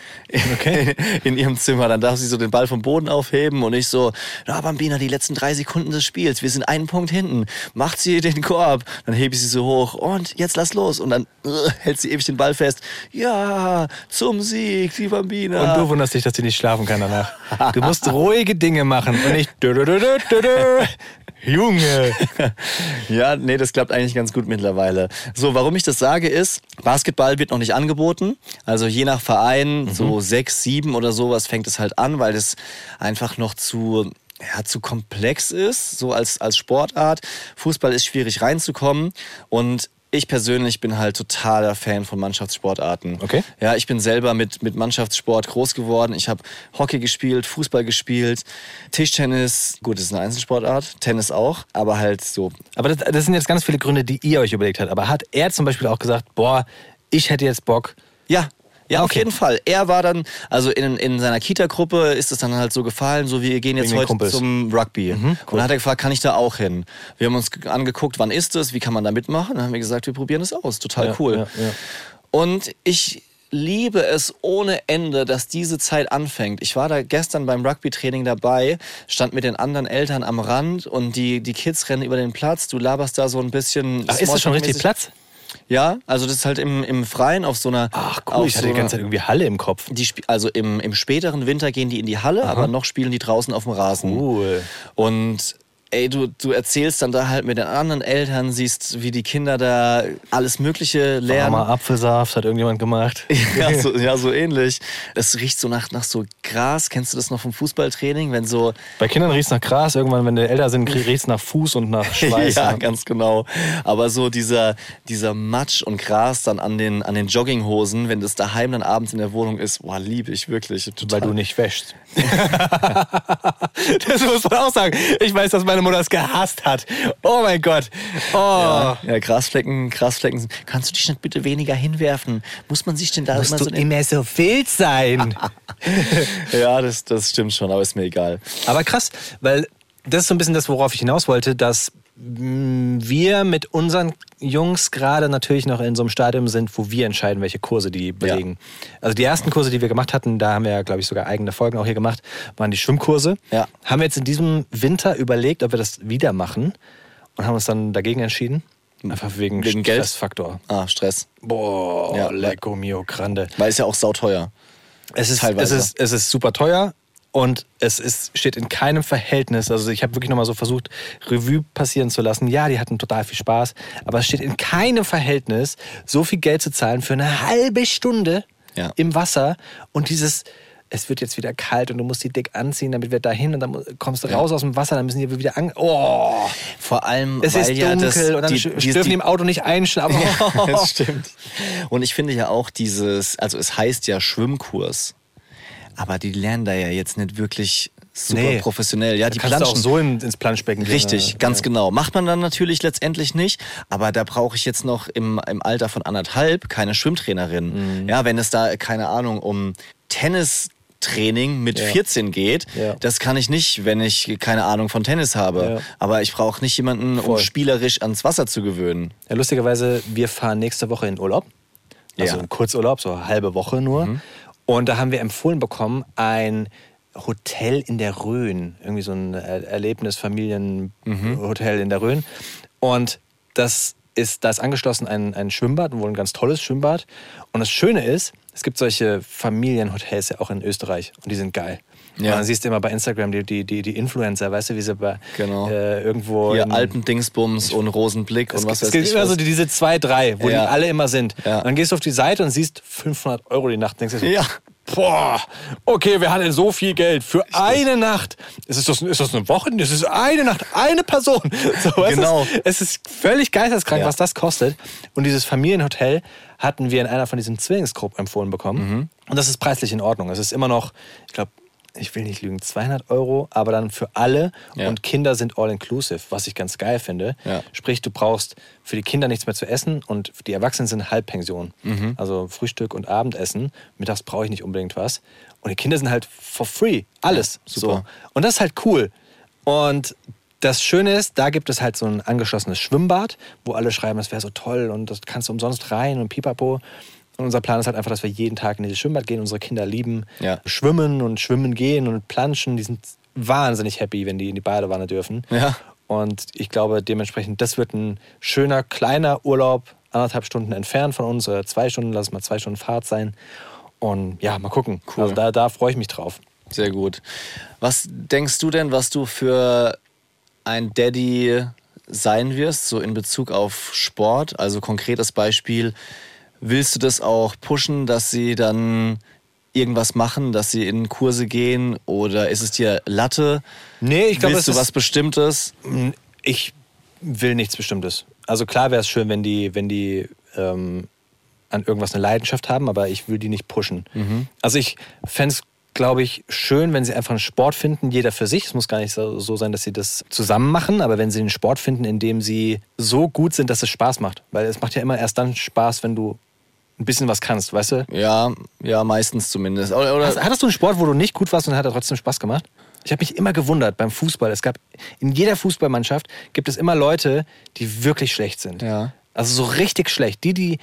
Okay. in ihrem Zimmer. Dann darf sie so den Ball vom Boden aufheben und ich so, na Bambina, die letzten drei Sekunden des Spiels, wir sind einen Punkt hinten. Macht sie den Korb. Dann hebe ich sie so hoch und jetzt lass los. Und dann äh, hält sie ewig den Ball fest. Ja, zum Sieg, die Bambina. Und du wunderst dich, dass sie nicht schlafen kann danach. Du musst ruhige Dinge machen und nicht dö. Junge. Ja, nee, das klappt eigentlich ganz gut mittlerweile. So, warum ich das sage ist, Basketball wird noch nicht angeboten. Also je nach Verein, so sechs, sieben oder sowas fängt es halt an, weil es einfach noch zu ja, zu komplex ist, so als, als Sportart. Fußball ist schwierig reinzukommen und ich persönlich bin halt totaler Fan von Mannschaftssportarten. Okay. Ja, ich bin selber mit, mit Mannschaftssport groß geworden. Ich habe Hockey gespielt, Fußball gespielt, Tischtennis. Gut, das ist eine Einzelsportart. Tennis auch, aber halt so. Aber das, das sind jetzt ganz viele Gründe, die ihr euch überlegt habt. Aber hat er zum Beispiel auch gesagt, boah, ich hätte jetzt Bock. Ja, ja, auf Okay. jeden Fall. Er war dann, also in, in seiner Kita-Gruppe ist es dann halt so gefallen, so wir gehen jetzt heute Kumpels. zum Rugby. Und dann hat er gefragt, kann ich da auch hin? Wir haben uns ge- angeguckt, wann ist es, wie kann man da mitmachen? Dann haben wir gesagt, wir probieren es aus. Total Ja, cool. ja, ja. Und ich liebe es ohne Ende, dass diese Zeit anfängt. Ich war da gestern beim Rugby-Training dabei, stand mit den anderen Eltern am Rand und die, die Kids rennen über den Platz. Du laberst da so ein bisschen. Ach, ist das schon richtig. Platz? Ja, also das ist halt im, im Freien auf so einer. Ach cool, ich hatte so die ganze Zeit irgendwie Halle im Kopf. die also im, im späteren Winter gehen die in die Halle, aber noch spielen die draußen auf dem Rasen. Cool. Und ey, du, du erzählst dann da halt mit den anderen Eltern, siehst, wie die Kinder da alles Mögliche lernen. Warmer Apfelsaft hat irgendjemand gemacht. Ja so, ja, so ähnlich. Es riecht so nach, nach so Gras. Kennst du das noch vom Fußballtraining? Wenn so. Bei Kindern riecht es nach Gras, irgendwann, wenn die älter sind, riecht es nach Fuß und nach Schweiß. ja, ganz genau. Aber so dieser, dieser Matsch und Gras dann an den, an den Jogginghosen, wenn das daheim dann abends in der Wohnung ist, boah, liebe ich wirklich. Total. Weil du nicht wäschst. das muss man auch sagen. Ich weiß, dass meine Mutter es gehasst hat. Oh mein Gott. Oh. Ja, ja, Grasflecken, Grasflecken. Kannst du dich nicht bitte weniger hinwerfen? Muss man sich denn da Musst immer so... immer so wild sein. ja, das, das stimmt schon, aber ist mir egal. Aber krass, weil das ist so ein bisschen das, worauf ich hinaus wollte, dass wir mit unseren Jungs gerade natürlich noch in so einem Stadium sind, wo wir entscheiden, welche Kurse die belegen. Also die ersten Kurse, die wir gemacht hatten, da haben wir ja, glaube ich, sogar eigene Folgen auch hier gemacht, waren die Schwimmkurse. Ja. Haben wir jetzt in diesem Winter überlegt, ob wir das wieder machen und haben uns dann dagegen entschieden. Einfach wegen, Wegen? Stressfaktor. Ah, Stress. Boah, Ja. lecco mio grande. Weil es ja auch sauteuer. Es ist, es, Teilweise. ist, es ist super teuer und es ist, steht in keinem Verhältnis. Also ich habe wirklich nochmal so versucht, Revue passieren zu lassen. Ja, die hatten total viel Spaß, aber es steht in keinem Verhältnis, so viel Geld zu zahlen für eine halbe Stunde Ja. im Wasser und dieses... Es wird jetzt wieder kalt und du musst die dick anziehen, damit wir dahin und dann kommst du raus aus dem Wasser, dann müssen die wieder an. Oh, Vor allem, es weil ist ja dunkel das, und dann die, dürfen die im Auto nicht einschlafen. das stimmt. Und ich finde ja auch dieses, also es heißt ja Schwimmkurs, aber die lernen da ja jetzt nicht wirklich super Nee. professionell. Ja, die Kannst du auch planschen so in, ins Planschbecken gehen. Richtig, Ja. ganz genau. Macht man dann natürlich letztendlich nicht, aber da brauche ich jetzt noch im, im Alter von anderthalb keine Schwimmtrainerin. Mhm. Ja, wenn es da, keine Ahnung, um Tennistraining mit Ja. 14 geht, Ja. das kann ich nicht, wenn ich keine Ahnung von Tennis habe. Ja. Aber ich brauche nicht jemanden, um Voll. spielerisch ans Wasser zu gewöhnen. Ja, lustigerweise, wir fahren nächste Woche in Urlaub. Also Ja. in Kurzurlaub, so eine halbe Woche nur. Und da haben wir empfohlen bekommen, ein Hotel in der Rhön. Irgendwie so ein Er- Erlebnisfamilienhotel in der Rhön. Und das ist, da ist angeschlossen ein, ein Schwimmbad, wohl ein ganz tolles Schwimmbad. Und das Schöne ist, es gibt solche Familienhotels ja auch in Österreich und die sind geil. Ja. Und dann siehst du immer bei Instagram die, die, die, die Influencer, weißt du, wie sie bei Genau. äh, irgendwo. Hier in- Alpendingsbums und Rosenblick es, und was es weiß gibt ich immer was. so die- diese zwei, drei, wo Ja. die alle immer sind. Ja. Dann gehst du auf die Seite und siehst 500 Euro die Nacht. Denkst du so, Ja. boah, okay, wer hat denn so viel Geld für eine Nacht? Ist, es das, ist das eine Woche? Das ist eine Nacht, eine Person. So, Genau. Es, es ist völlig geisteskrank, Ja. was das kostet. Und dieses Familienhotel hatten wir in einer von diesen Zwillingsgruppen empfohlen bekommen. Mhm. Und das ist preislich in Ordnung. Es ist immer noch, ich glaube, ich will nicht lügen, 200 Euro, aber dann für alle. Ja. Und Kinder sind all-inclusive, was ich ganz geil finde. Ja. Sprich, du brauchst für die Kinder nichts mehr zu essen und die Erwachsenen sind Halbpension. Mhm. Also Frühstück und Abendessen. Mittags brauche ich nicht unbedingt was. Und die Kinder sind halt for free. Alles. Ja, super. So. Und das ist halt cool. Und das Schöne ist, da gibt es halt so ein angeschlossenes Schwimmbad, wo alle schreiben, das wäre so toll und das kannst du umsonst rein und pipapo. Und unser Plan ist halt einfach, dass wir jeden Tag in dieses Schwimmbad gehen. Unsere Kinder lieben Ja. Schwimmen und Schwimmen gehen und planschen. Die sind wahnsinnig happy, wenn die in die Badewanne dürfen. Ja. Und ich glaube, dementsprechend, das wird ein schöner, kleiner Urlaub, anderthalb Stunden entfernt von uns, oder zwei Stunden, lass es mal zwei Stunden Fahrt sein. Und ja, mal gucken. Cool. Also da, da freue ich mich drauf. Sehr gut. Was denkst du denn, was du für ein Daddy sein wirst, so in Bezug auf Sport? Also konkretes Beispiel, willst du das auch pushen, dass sie dann irgendwas machen, dass sie in Kurse gehen oder ist es dir Latte? Nee, ich glaube, Willst es du ist- was Bestimmtes? Ich will nichts Bestimmtes. Also klar wäre es schön, wenn die, wenn die ähm, an irgendwas eine Leidenschaft haben, aber ich will die nicht pushen. Also ich fände es, glaube ich, schön, wenn sie einfach einen Sport finden, jeder für sich. Es muss gar nicht so, so sein, dass sie das zusammen machen, aber wenn sie einen Sport finden, in dem sie so gut sind, dass es Spaß macht. Weil es macht ja immer erst dann Spaß, wenn du ein bisschen was kannst, weißt du? Ja, ja, meistens zumindest. Oder, oder Hast, hattest du einen Sport, wo du nicht gut warst und hat er trotzdem Spaß gemacht? Ich habe mich immer gewundert beim Fußball. Es gab in jeder Fußballmannschaft gibt es immer Leute, die wirklich schlecht sind. Ja. Also so richtig schlecht. Die, die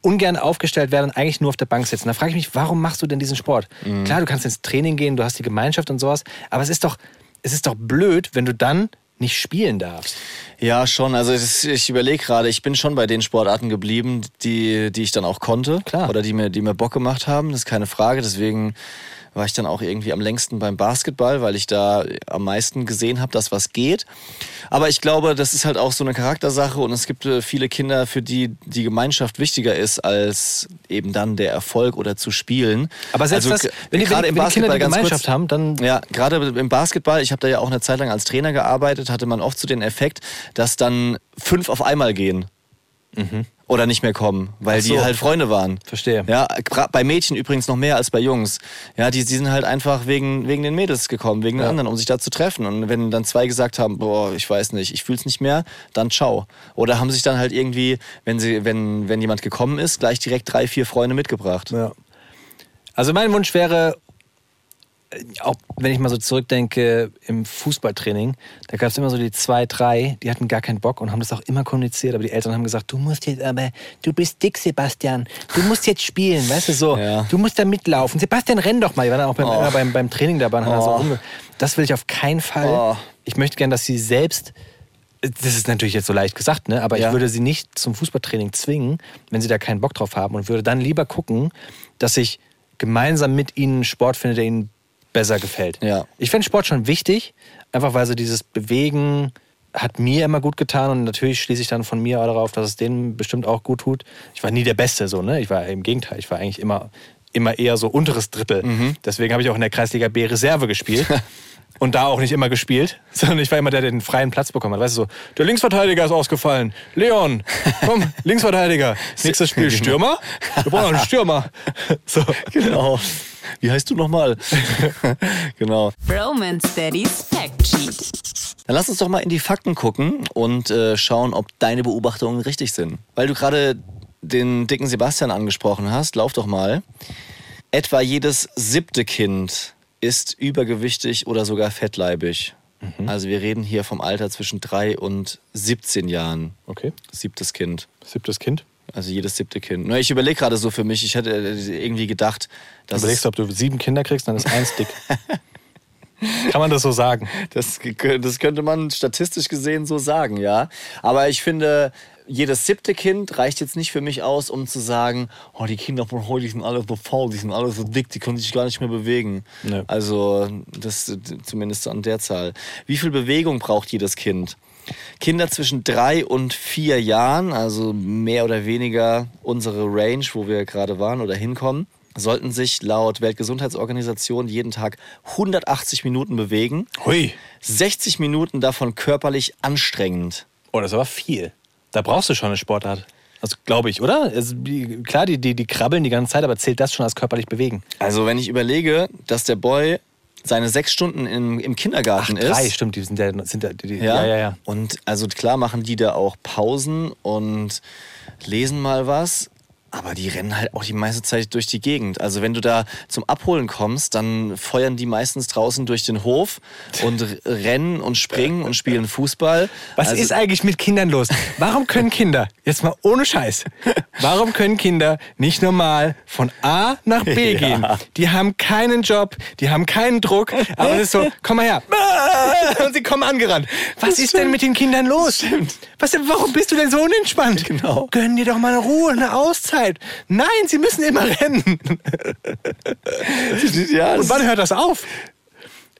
ungern aufgestellt werden und eigentlich nur auf der Bank sitzen. Da frage ich mich, warum machst du denn diesen Sport? Mhm. Klar, du kannst ins Training gehen, du hast die Gemeinschaft und sowas, aber es ist doch, es ist doch blöd, wenn du dann nicht spielen darfst. Ja, schon. Also ich überlege gerade, ich bin schon bei den Sportarten geblieben, die, die ich dann auch konnte. Klar. Oder die mir, die mir Bock gemacht haben. Das ist keine Frage. Deswegen war ich dann auch irgendwie am längsten beim Basketball, weil ich da am meisten gesehen habe, dass was geht. Aber ich glaube, das ist halt auch so eine Charaktersache und es gibt äh, viele Kinder, für die die Gemeinschaft wichtiger ist als eben dann der Erfolg oder zu spielen. Aber selbst Also das, wenn die, wenn im wenn die Kinder die Basketball ganz Gemeinschaft kurz- haben, dann ja, gerade im Basketball, ich habe da ja auch eine Zeit lang als Trainer gearbeitet, hatte man oft so den Effekt, dass dann fünf auf einmal gehen. Oder nicht mehr kommen, weil so. die halt Freunde waren. Verstehe. Ja, bei Mädchen übrigens noch mehr als bei Jungs. Ja, die, die sind halt einfach wegen, wegen den Mädels gekommen, wegen den Ja. anderen, um sich da zu treffen. Und wenn dann zwei gesagt haben, boah, ich weiß nicht, ich fühl's nicht mehr, dann ciao. Oder haben sich dann halt irgendwie, wenn sie, wenn, wenn jemand gekommen ist, gleich direkt drei, vier Freunde mitgebracht. Ja. Also mein Wunsch wäre, auch wenn ich mal so zurückdenke, im Fußballtraining, da gab es immer so die zwei, drei, die hatten gar keinen Bock und haben das auch immer kommuniziert, aber die Eltern haben gesagt, du musst jetzt aber, du bist dick, Sebastian, du musst jetzt spielen, weißt du so, Ja. du musst da mitlaufen. Sebastian, renn doch mal. Die waren dann auch beim, Oh. immer beim, beim Training dabei. So Oh. rumge das will ich auf keinen Fall. Oh. Ich möchte gern, dass sie selbst das ist natürlich jetzt so leicht gesagt, ne? aber Ja. ich würde sie nicht zum Fußballtraining zwingen, wenn sie da keinen Bock drauf haben und würde dann lieber gucken, dass ich gemeinsam mit ihnen Sport finde, der ihnen besser gefällt. Ja. Ich finde Sport schon wichtig, einfach weil so dieses Bewegen hat mir immer gut getan und natürlich schließe ich dann von mir auch darauf, dass es denen bestimmt auch gut tut. Ich war nie der Beste so, ne? Ich war im Gegenteil, ich war eigentlich immer, immer eher so unteres Drittel. Deswegen habe ich auch in der Kreisliga B Reserve gespielt. Und da auch nicht immer gespielt, sondern ich war immer der, der den freien Platz bekommen hat. Weißt du, so, der Linksverteidiger ist ausgefallen. Leon, komm, Linksverteidiger. Nächstes Spiel Stürmer. Wir brauchen einen Stürmer. So. Genau. Wie heißt du nochmal? genau. Romance Daddy's Fact Sheet. Dann lass uns doch mal in die Fakten gucken und äh, schauen, ob deine Beobachtungen richtig sind. Weil du gerade den dicken Sebastian angesprochen hast, lauf doch mal. Etwa jedes siebte Kind ist übergewichtig oder sogar fettleibig. Also wir reden hier vom Alter zwischen drei und 17 Jahren. Okay. Siebtes Kind. Siebtes Kind. Also jedes siebte Kind. Ich überlege gerade so für mich, ich hätte irgendwie gedacht, dass Überlegst du, ob du sieben Kinder kriegst, dann ist eins dick. Kann man das so sagen? Das, das könnte man statistisch gesehen so sagen, ja. Aber ich finde, jedes siebte Kind reicht jetzt nicht für mich aus, um zu sagen, oh, die Kinder von heute die sind alle so faul, die sind alle so dick, die können sich gar nicht mehr bewegen. Nee. Also das zumindest an der Zahl. Wie viel Bewegung braucht jedes Kind? Kinder zwischen drei und vier Jahren, also mehr oder weniger unsere Range, wo wir gerade waren oder hinkommen, sollten sich laut Weltgesundheitsorganisation jeden Tag 180 Minuten bewegen. Hui. 60 Minuten davon körperlich anstrengend. Oh, das ist aber viel. Da brauchst du schon eine Sportart. Also glaube ich, oder? Also, klar, die, die, die krabbeln die ganze Zeit, aber zählt das schon als körperlich bewegen? Also wenn ich überlege, dass der Boy seine sechs Stunden im, im Kindergarten ist. drei, stimmt, die sind ja, sind ja, die, ja, ja, ja. Und also klar machen die da auch Pausen und lesen mal was. Aber die rennen halt auch die meiste Zeit durch die Gegend. Also wenn du da zum Abholen kommst, dann feuern die meistens draußen durch den Hof und rennen und springen und spielen Fußball. Was also, ist eigentlich mit Kindern los? Warum können Kinder, jetzt mal ohne Scheiß, warum können Kinder nicht normal von A nach B Ja. gehen? Die haben keinen Job, die haben keinen Druck, aber es ist so, komm mal her. Und sie kommen angerannt. Was ist denn mit den Kindern los? Was, warum bist du denn so unentspannt? Genau. Gönn dir doch mal eine Ruhe, eine Auszeit. Nein, sie müssen immer rennen. ja, Und wann hört das auf?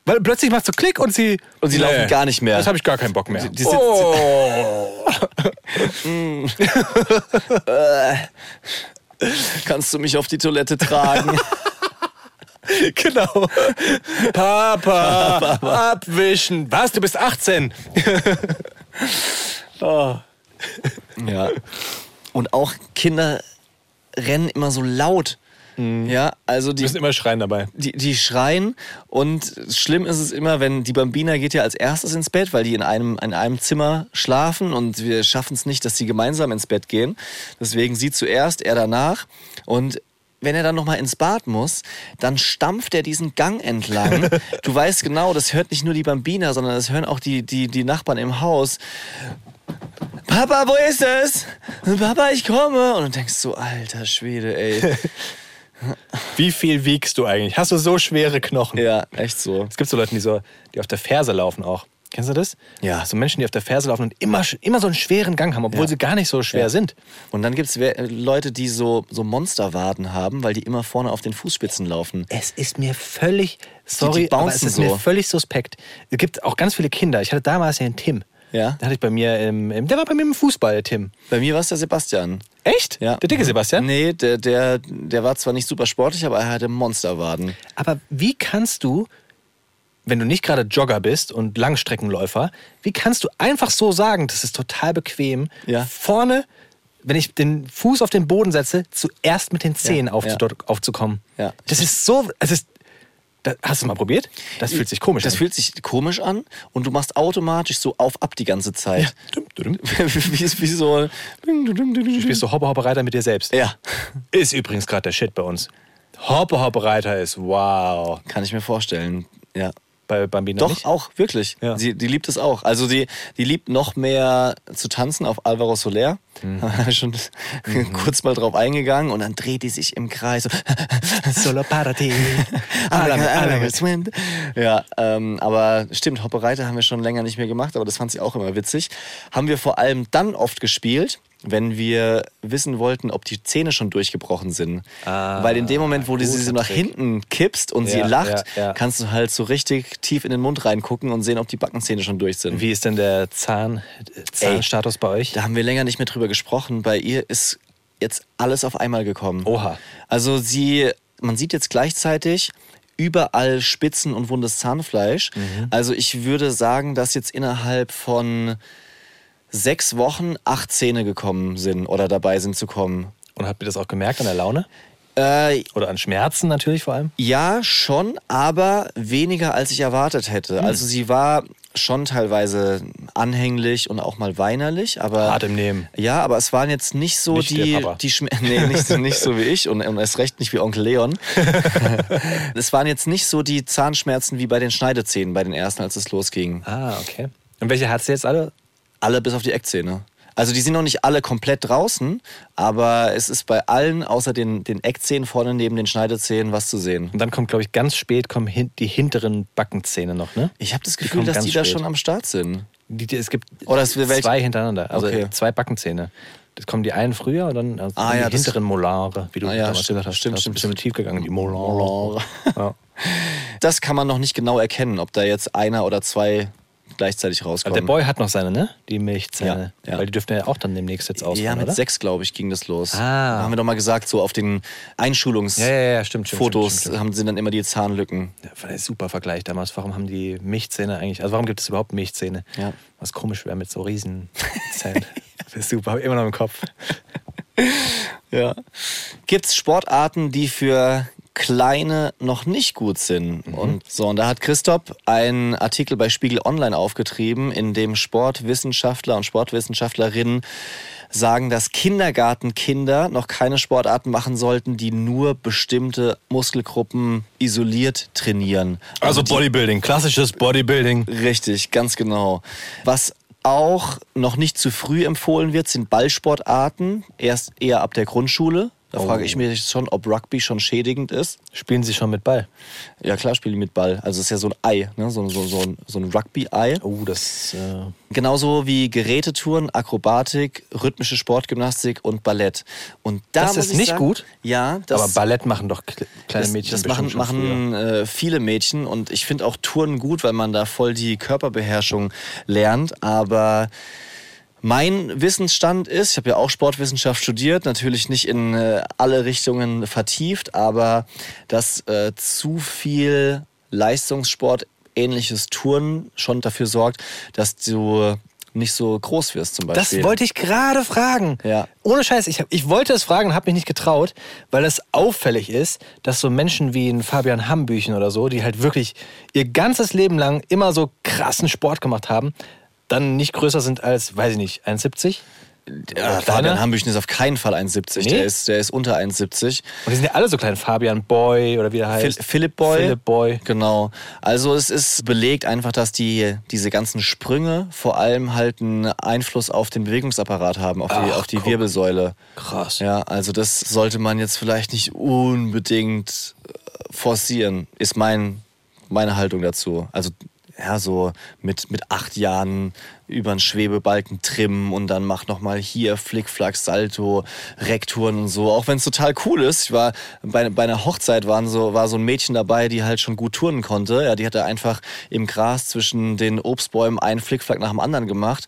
Weil plötzlich machst du Klick und sie... Und sie laufen gar nicht mehr. Das habe ich gar keinen Bock mehr. Die- die oh. kannst du mich auf die Toilette tragen? Genau. Papa, abwischen. Was, du bist 18? Ja. Und auch Kinder rennen immer so laut. Ja, also Die die, müssen immer schreien dabei. die, die schreien und schlimm ist es immer, wenn die Bambina geht ja als erstes ins Bett, weil die in einem, in einem Zimmer schlafen und wir schaffen es nicht, dass sie gemeinsam ins Bett gehen. Deswegen sie zuerst, er danach. Und wenn er dann nochmal ins Bad muss, dann stampft er diesen Gang entlang. Du weißt genau, das hört nicht nur die Bambina, sondern das hören auch die, die, die Nachbarn im Haus. Papa, wo ist es? Papa, ich komme. Und du denkst so, alter Schwede, ey. Wie viel wiegst du eigentlich? Hast du so schwere Knochen? Ja, echt so. Es gibt so Leute, die, so, die auf der Ferse laufen auch. Kennst du das? Ja. So Menschen, die auf der Ferse laufen und immer, immer so einen schweren Gang haben, obwohl Ja. sie gar nicht so schwer Ja. sind. Und dann gibt es Leute, die so, so Monsterwaden haben, weil die immer vorne auf den Fußspitzen laufen. Es ist mir völlig, sorry, die aber es ist mir so. völlig suspekt. Es gibt auch ganz viele Kinder. Ich hatte damals ja einen Tim. Ja. Da hatte ich bei mir, im, im, der war bei mir im Fußball, Tim. Bei mir war es der Sebastian. Echt? Ja. Der dicke Sebastian? Nee, der, der, der war zwar nicht super sportlich, aber er hatte Monsterwaden. Aber wie kannst du, wenn du nicht gerade Jogger bist und Langstreckenläufer, wie kannst du einfach so sagen, das ist total bequem, Ja. vorne, wenn ich den Fuß auf den Boden setze, zuerst mit den Zehen Ja, aufzu ja. aufzukommen? Ja. Das ist so, es ist, da, hast du mal probiert? Das fühlt sich komisch Das an. fühlt sich komisch an und du machst automatisch so auf ab die ganze Zeit. Dum. wie, wie so. Du spielst so Hoppe Hoppe Reiter mit dir selbst. Ja, Ist übrigens gerade der Shit bei uns. Hoppe Hoppe Reiter ist wow. kann ich mir vorstellen. Ja. Bei Bambina Doch, nicht? auch, wirklich. Ja. Sie, die liebt es auch. Also die, die liebt noch mehr zu tanzen auf Alvaro Soler. Mhm. Da haben wir schon kurz mal drauf eingegangen und dann dreht die sich im Kreis. So. Solo swim. Ja, ähm, aber stimmt, Hoppereiter haben wir schon länger nicht mehr gemacht, aber das fand sie auch immer witzig. Haben wir vor allem dann oft gespielt, wenn wir wissen wollten, ob die Zähne schon durchgebrochen sind. Ah, Weil in dem Moment, wo du sie so nach Trick. hinten kippst und sie Ja, lacht, ja, ja. kannst du halt so richtig tief in den Mund reingucken und sehen, ob die Backenzähne schon durch sind. Wie ist denn der Zahn, Zahnstatus bei euch? Da haben wir länger nicht mehr drüber gesprochen. Bei ihr ist jetzt alles auf einmal gekommen. Oha. Also sie, man sieht jetzt gleichzeitig überall Spitzen und wundes Zahnfleisch. Mhm. Also ich würde sagen, dass jetzt innerhalb von sechs Wochen acht Zähne gekommen sind oder dabei sind zu kommen. Und habt ihr das auch gemerkt an der Laune? Äh, Oder an Schmerzen natürlich vor allem? ja, schon, aber weniger als ich erwartet hätte. Hm. Also sie war schon teilweise anhänglich und auch mal weinerlich, aber Hart im Nehmen. Ja, aber es waren jetzt nicht so Nicht die, die Schmerzen. Nee, nicht, so- nicht so wie ich und, und erst recht nicht wie Onkel Leon. es waren jetzt nicht so die Zahnschmerzen wie bei den Schneidezähnen bei den ersten, als es losging. Ah, okay. Und welche hat sie jetzt alle? Alle bis auf die Eckzähne. Also die sind noch nicht alle komplett draußen, aber es ist bei allen außer den, den Eckzähnen vorne neben den Schneidezähnen was zu sehen. Und dann kommt, glaube ich, ganz spät kommen hin, die hinteren Backenzähne noch, ne? Ich habe das Die Gefühl, kommen dass die da spät. schon am Start sind. Die, die, es gibt Oder es will welche- zwei hintereinander, also Okay. zwei Backenzähne. Das kommen die einen früher und dann also Ah, die ja, das- hinteren Molare, wie du Ah, ja, damals stimmt, gesagt hast. stimmt, Da stimmt. ein bisschen tief gegangen, die Molare. Molare. Ja. Das kann man noch nicht genau erkennen, ob da jetzt einer oder zwei gleichzeitig Aber rauskommen. der Boy hat noch seine, ne? Die Milchzähne. Ja, ja. Weil die dürften ja auch dann demnächst jetzt ausfallen, ja, mit oder? sechs, glaube ich, ging das los. Ah. Da haben wir doch mal gesagt, so auf den Einschulungsfotos Ja, ja, ja, stimmt, stimmt, stimmt, stimmt, stimmt. haben sie dann immer die Zahnlücken. Ja, super Vergleich damals. Warum haben die Milchzähne eigentlich, also warum gibt es überhaupt Milchzähne? Ja. Was komisch wäre mit so riesen Zähnen. das ist super, hab ich immer noch im Kopf. Ja. Gibt es Sportarten, die für Kleine noch nicht gut sind? Und so, und da hat Christoph einen Artikel bei Spiegel Online aufgetrieben, in dem Sportwissenschaftler und Sportwissenschaftlerinnen sagen, dass Kindergartenkinder noch keine Sportarten machen sollten, die nur bestimmte Muskelgruppen isoliert trainieren. Also die- Bodybuilding, klassisches Bodybuilding. Richtig, ganz genau. Was auch noch nicht zu früh empfohlen wird, sind Ballsportarten, erst eher ab der Grundschule. Da frage ich mich schon, ob Rugby schon schädigend ist. Spielen sie schon mit Ball? Ja klar, spielen die mit Ball. Also es ist ja so ein Ei, ne? so, so, so ein, so ein Rugby-Ei. Oh, das. Äh, Genauso wie Gerätetouren, Akrobatik, rhythmische Sportgymnastik und Ballett. Und da Das ist ich nicht sagen, gut? Ja, das, aber Ballett machen doch kle- kleine das, Mädchen das bestimmt machen, machen äh, viele Mädchen und ich finde auch Touren gut, weil man da voll die Körperbeherrschung lernt. Aber mein Wissensstand ist, ich habe ja auch Sportwissenschaft studiert, natürlich nicht in äh, alle Richtungen vertieft, aber dass äh, zu viel Leistungssport, ähnliches Touren schon dafür sorgt, dass du nicht so groß wirst zum Das Beispiel. wollte ich gerade fragen. Ja. Ohne Scheiß, ich, hab, ich wollte es fragen habe mich nicht getraut, weil es auffällig ist, dass so Menschen wie ein Fabian Hambüchen oder so, die halt wirklich ihr ganzes Leben lang immer so krassen Sport gemacht haben, dann nicht größer sind als, weiß ich nicht, 1,70. ja? Fabian Hambüchen ist auf keinen Fall 1,70. Nee? Der, ist, der ist unter 1,70. Und die sind ja alle so klein. Fabian Boy oder wie der heißt. Philipp Boy. Philipp Boy. Genau. Also es ist belegt einfach, dass die diese ganzen Sprünge vor allem halt einen Einfluss auf den Bewegungsapparat haben, auf die, Ach, auf die guck. Wirbelsäule. Krass. Ja, also das sollte man jetzt vielleicht nicht unbedingt forcieren, ist mein, meine Haltung dazu. Also ja, so mit, mit acht Jahren über einen Schwebebalken trimmen und dann mach nochmal hier Flickflack, Salto, Rekturen und so. Auch wenn es total cool ist. Ich war bei, bei einer Hochzeit waren so, war so ein Mädchen dabei, die halt schon gut turnen konnte. Ja, die hat da einfach im Gras zwischen den Obstbäumen einen Flickflack nach dem anderen gemacht.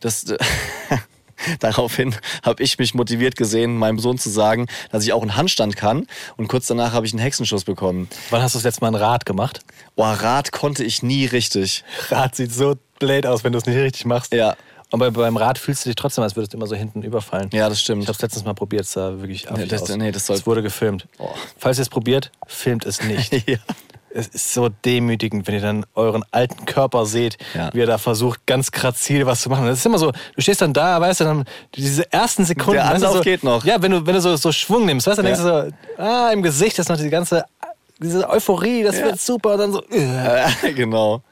Das, Daraufhin habe ich mich motiviert gesehen, meinem Sohn zu sagen, dass ich auch einen Handstand kann. Und kurz danach habe ich einen Hexenschuss bekommen. Wann hast du das letzte Mal ein Rad gemacht? Oh, Rad konnte ich nie richtig. Rad sieht so blöd aus, wenn du es nicht richtig machst. Ja. Und bei, beim Rad fühlst du dich trotzdem, als würdest du immer so hinten überfallen. Ja, das stimmt. Ich habe es letztens mal probiert, es sah wirklich affig das- aus. nee, das soll- es wurde gefilmt. Oh. Falls ihr es probiert, filmt es nicht. Ja. Es ist so demütigend, wenn ihr dann euren alten Körper seht, Ja. wie er da versucht, ganz grazil was zu machen. Das ist immer so, du stehst dann da, weißt du, dann diese ersten Sekunden. Der weißt du, Anlauf so, geht noch. Ja, wenn du, wenn du so, so Schwung nimmst, weißt du, dann Ja. denkst du so, ah, im Gesicht ist noch diese ganze, diese Euphorie, das Ja. wird super. Und dann so, äh. genau.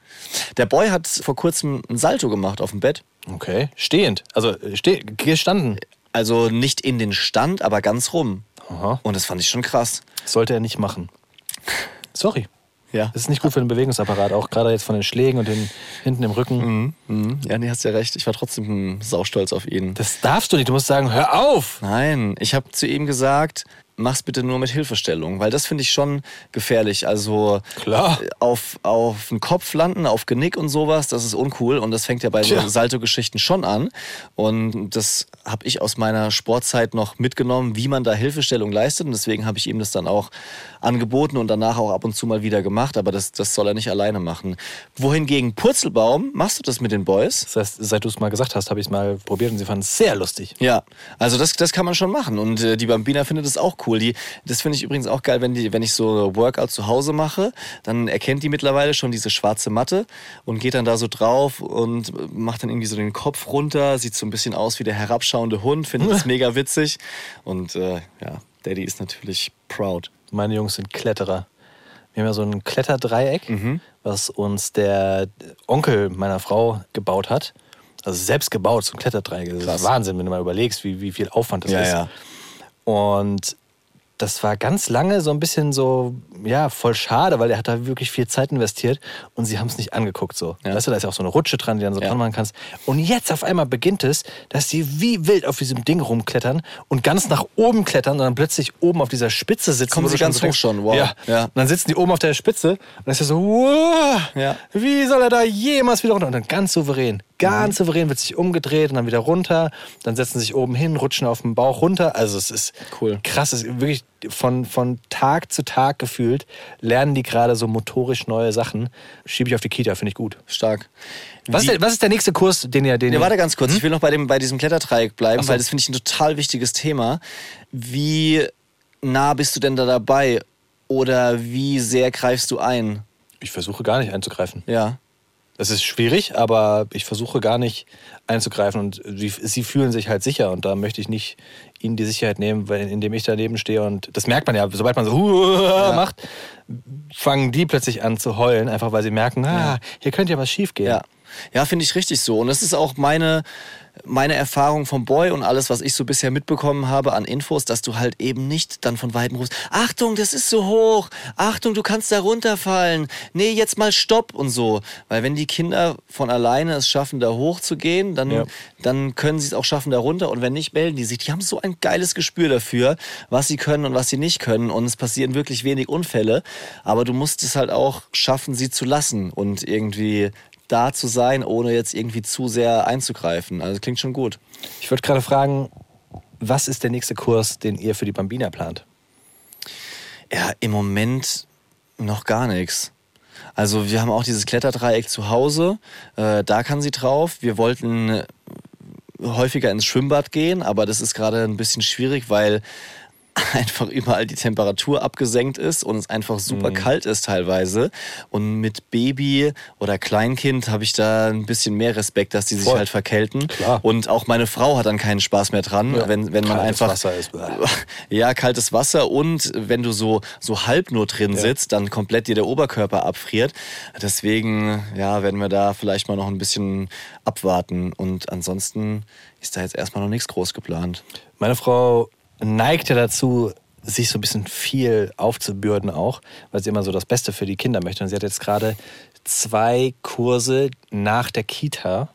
Der Boy hat vor kurzem ein Salto gemacht auf dem Bett. okay, stehend, also steh, gestanden. Also nicht in den Stand, aber ganz rum. Aha. Und das fand ich schon krass. Sollte er nicht machen. Sorry. Ja. Das ist nicht gut für den Bewegungsapparat, auch gerade jetzt von den Schlägen und den hinten im Rücken. Mhm. Ja, nee, hast ja recht. Ich war trotzdem hm, saustolz auf ihn. Das darfst du nicht. Du musst sagen, hör auf! Nein, ich habe zu ihm gesagt, mach's bitte nur mit Hilfestellung, weil das finde ich schon gefährlich. Also Klar. äh, auf, auf den Kopf landen, auf Genick und sowas, das ist uncool und das fängt ja bei Tja. so Salto-Geschichten schon an. Und das habe ich aus meiner Sportzeit noch mitgenommen, wie man da Hilfestellung leistet und deswegen habe ich ihm das dann auch angeboten und danach auch ab und zu mal wieder gemacht, aber das, das soll er nicht alleine machen. Wohingegen Purzelbaum, machst du das mit den Boys? Das heißt, seit du es mal gesagt hast, habe ich es mal probiert und sie fanden es sehr lustig. Ja, also das, das kann man schon machen. Und äh, die Bambina findet es auch cool. Die, das finde ich übrigens auch geil, wenn, die, wenn ich so Workout zu Hause mache, dann erkennt die mittlerweile schon diese schwarze Matte und geht dann da so drauf und macht dann irgendwie so den Kopf runter, sieht so ein bisschen aus wie der herabschauende Hund, findet es mega witzig. Und äh, ja, Daddy ist natürlich proud. Meine Jungs sind Kletterer. Wir haben ja so ein Kletterdreieck, Mhm. was uns der Onkel meiner Frau gebaut hat. Also selbst gebaut, so ein Kletterdreieck. Das Krass. ist Wahnsinn, wenn du mal überlegst, wie, wie viel Aufwand das Ja, ist. ja. Und das war ganz lange so ein bisschen so, ja, voll schade, weil er hat da wirklich viel Zeit investiert und sie haben es nicht angeguckt so. Ja. Weißt du, da ist ja auch so eine Rutsche dran, die dann so Ja. dran machen kannst. Und jetzt auf einmal beginnt es, dass sie wie wild auf diesem Ding rumklettern und ganz nach oben klettern und dann plötzlich oben auf dieser Spitze sitzen. Kommen sie ganz so hoch schon, wow. Ja. Ja. Und dann sitzen die oben auf der Spitze und dann ist er so, wow, wie soll er da jemals wieder runter? Und dann ganz souverän, ganz Mhm. souverän wird sich umgedreht und dann wieder runter. Dann setzen sie sich oben hin, rutschen auf dem Bauch runter. Also es ist Cool. krass. Es ist wirklich von, von Tag zu Tag gefühlt lernen die gerade so motorisch neue Sachen. Schiebe ich auf die Kita, finde ich gut. Stark. Was ist, der, was ist der nächste Kurs, den ihr... Den Ja, ihr warte ganz kurz. Ich will noch bei, dem, bei diesem Kletterdreieck bleiben, so. weil das finde ich ein total wichtiges Thema. Wie nah bist du denn da dabei? Oder wie sehr greifst du ein? ich versuche gar nicht einzugreifen. Ja. Es ist schwierig, aber ich versuche gar nicht einzugreifen und sie, sie fühlen sich halt sicher und da möchte ich nicht ihnen die Sicherheit nehmen, weil, indem ich daneben stehe und das merkt man ja, sobald man so "Huah" macht, fangen die plötzlich an zu heulen, einfach weil sie merken, ah, hier könnte ja was schief gehen. Ja, ja finde ich richtig so. Und das ist auch meine, meine Erfahrung vom Boy und alles, was ich so bisher mitbekommen habe an Infos, dass du halt eben nicht dann von Weitem rufst, Achtung, das ist so hoch, Achtung, du kannst da runterfallen, nee, jetzt mal Stopp und so. Weil wenn die Kinder von alleine es schaffen, da hoch zu gehen, dann, Ja. dann können sie es auch schaffen, da runter. Und wenn nicht, melden die sich. Die haben so ein geiles Gespür dafür, was sie können und was sie nicht können. Und es passieren wirklich wenig Unfälle. Aber du musst es halt auch schaffen, sie zu lassen und irgendwie da zu sein, ohne jetzt irgendwie zu sehr einzugreifen. Also klingt schon gut. Ich würde gerade fragen, was ist der nächste Kurs, den ihr für die Bambina plant? Ja, im Moment noch gar nichts. Also wir haben auch dieses Kletterdreieck zu Hause, äh, da kann sie drauf. Wir wollten häufiger ins Schwimmbad gehen, aber das ist gerade ein bisschen schwierig, weil einfach überall die Temperatur abgesenkt ist und es einfach super kalt ist teilweise. Und mit Baby oder Kleinkind habe ich da ein bisschen mehr Respekt, dass die sich Voll. halt verkälten. Klar. Und auch meine Frau hat dann keinen Spaß mehr dran, Ja. wenn, wenn man Kaltes einfach Wasser ist, ja, kaltes Wasser und wenn du so, so halb nur drin sitzt, dann komplett dir der Oberkörper abfriert. Deswegen, ja, werden wir da vielleicht mal noch ein bisschen abwarten. Und ansonsten ist da jetzt erstmal noch nichts groß geplant. Meine Frau neigt ja dazu, sich so ein bisschen viel aufzubürden auch, weil sie immer so das Beste für die Kinder möchte. Und sie hat jetzt gerade zwei Kurse nach der Kita.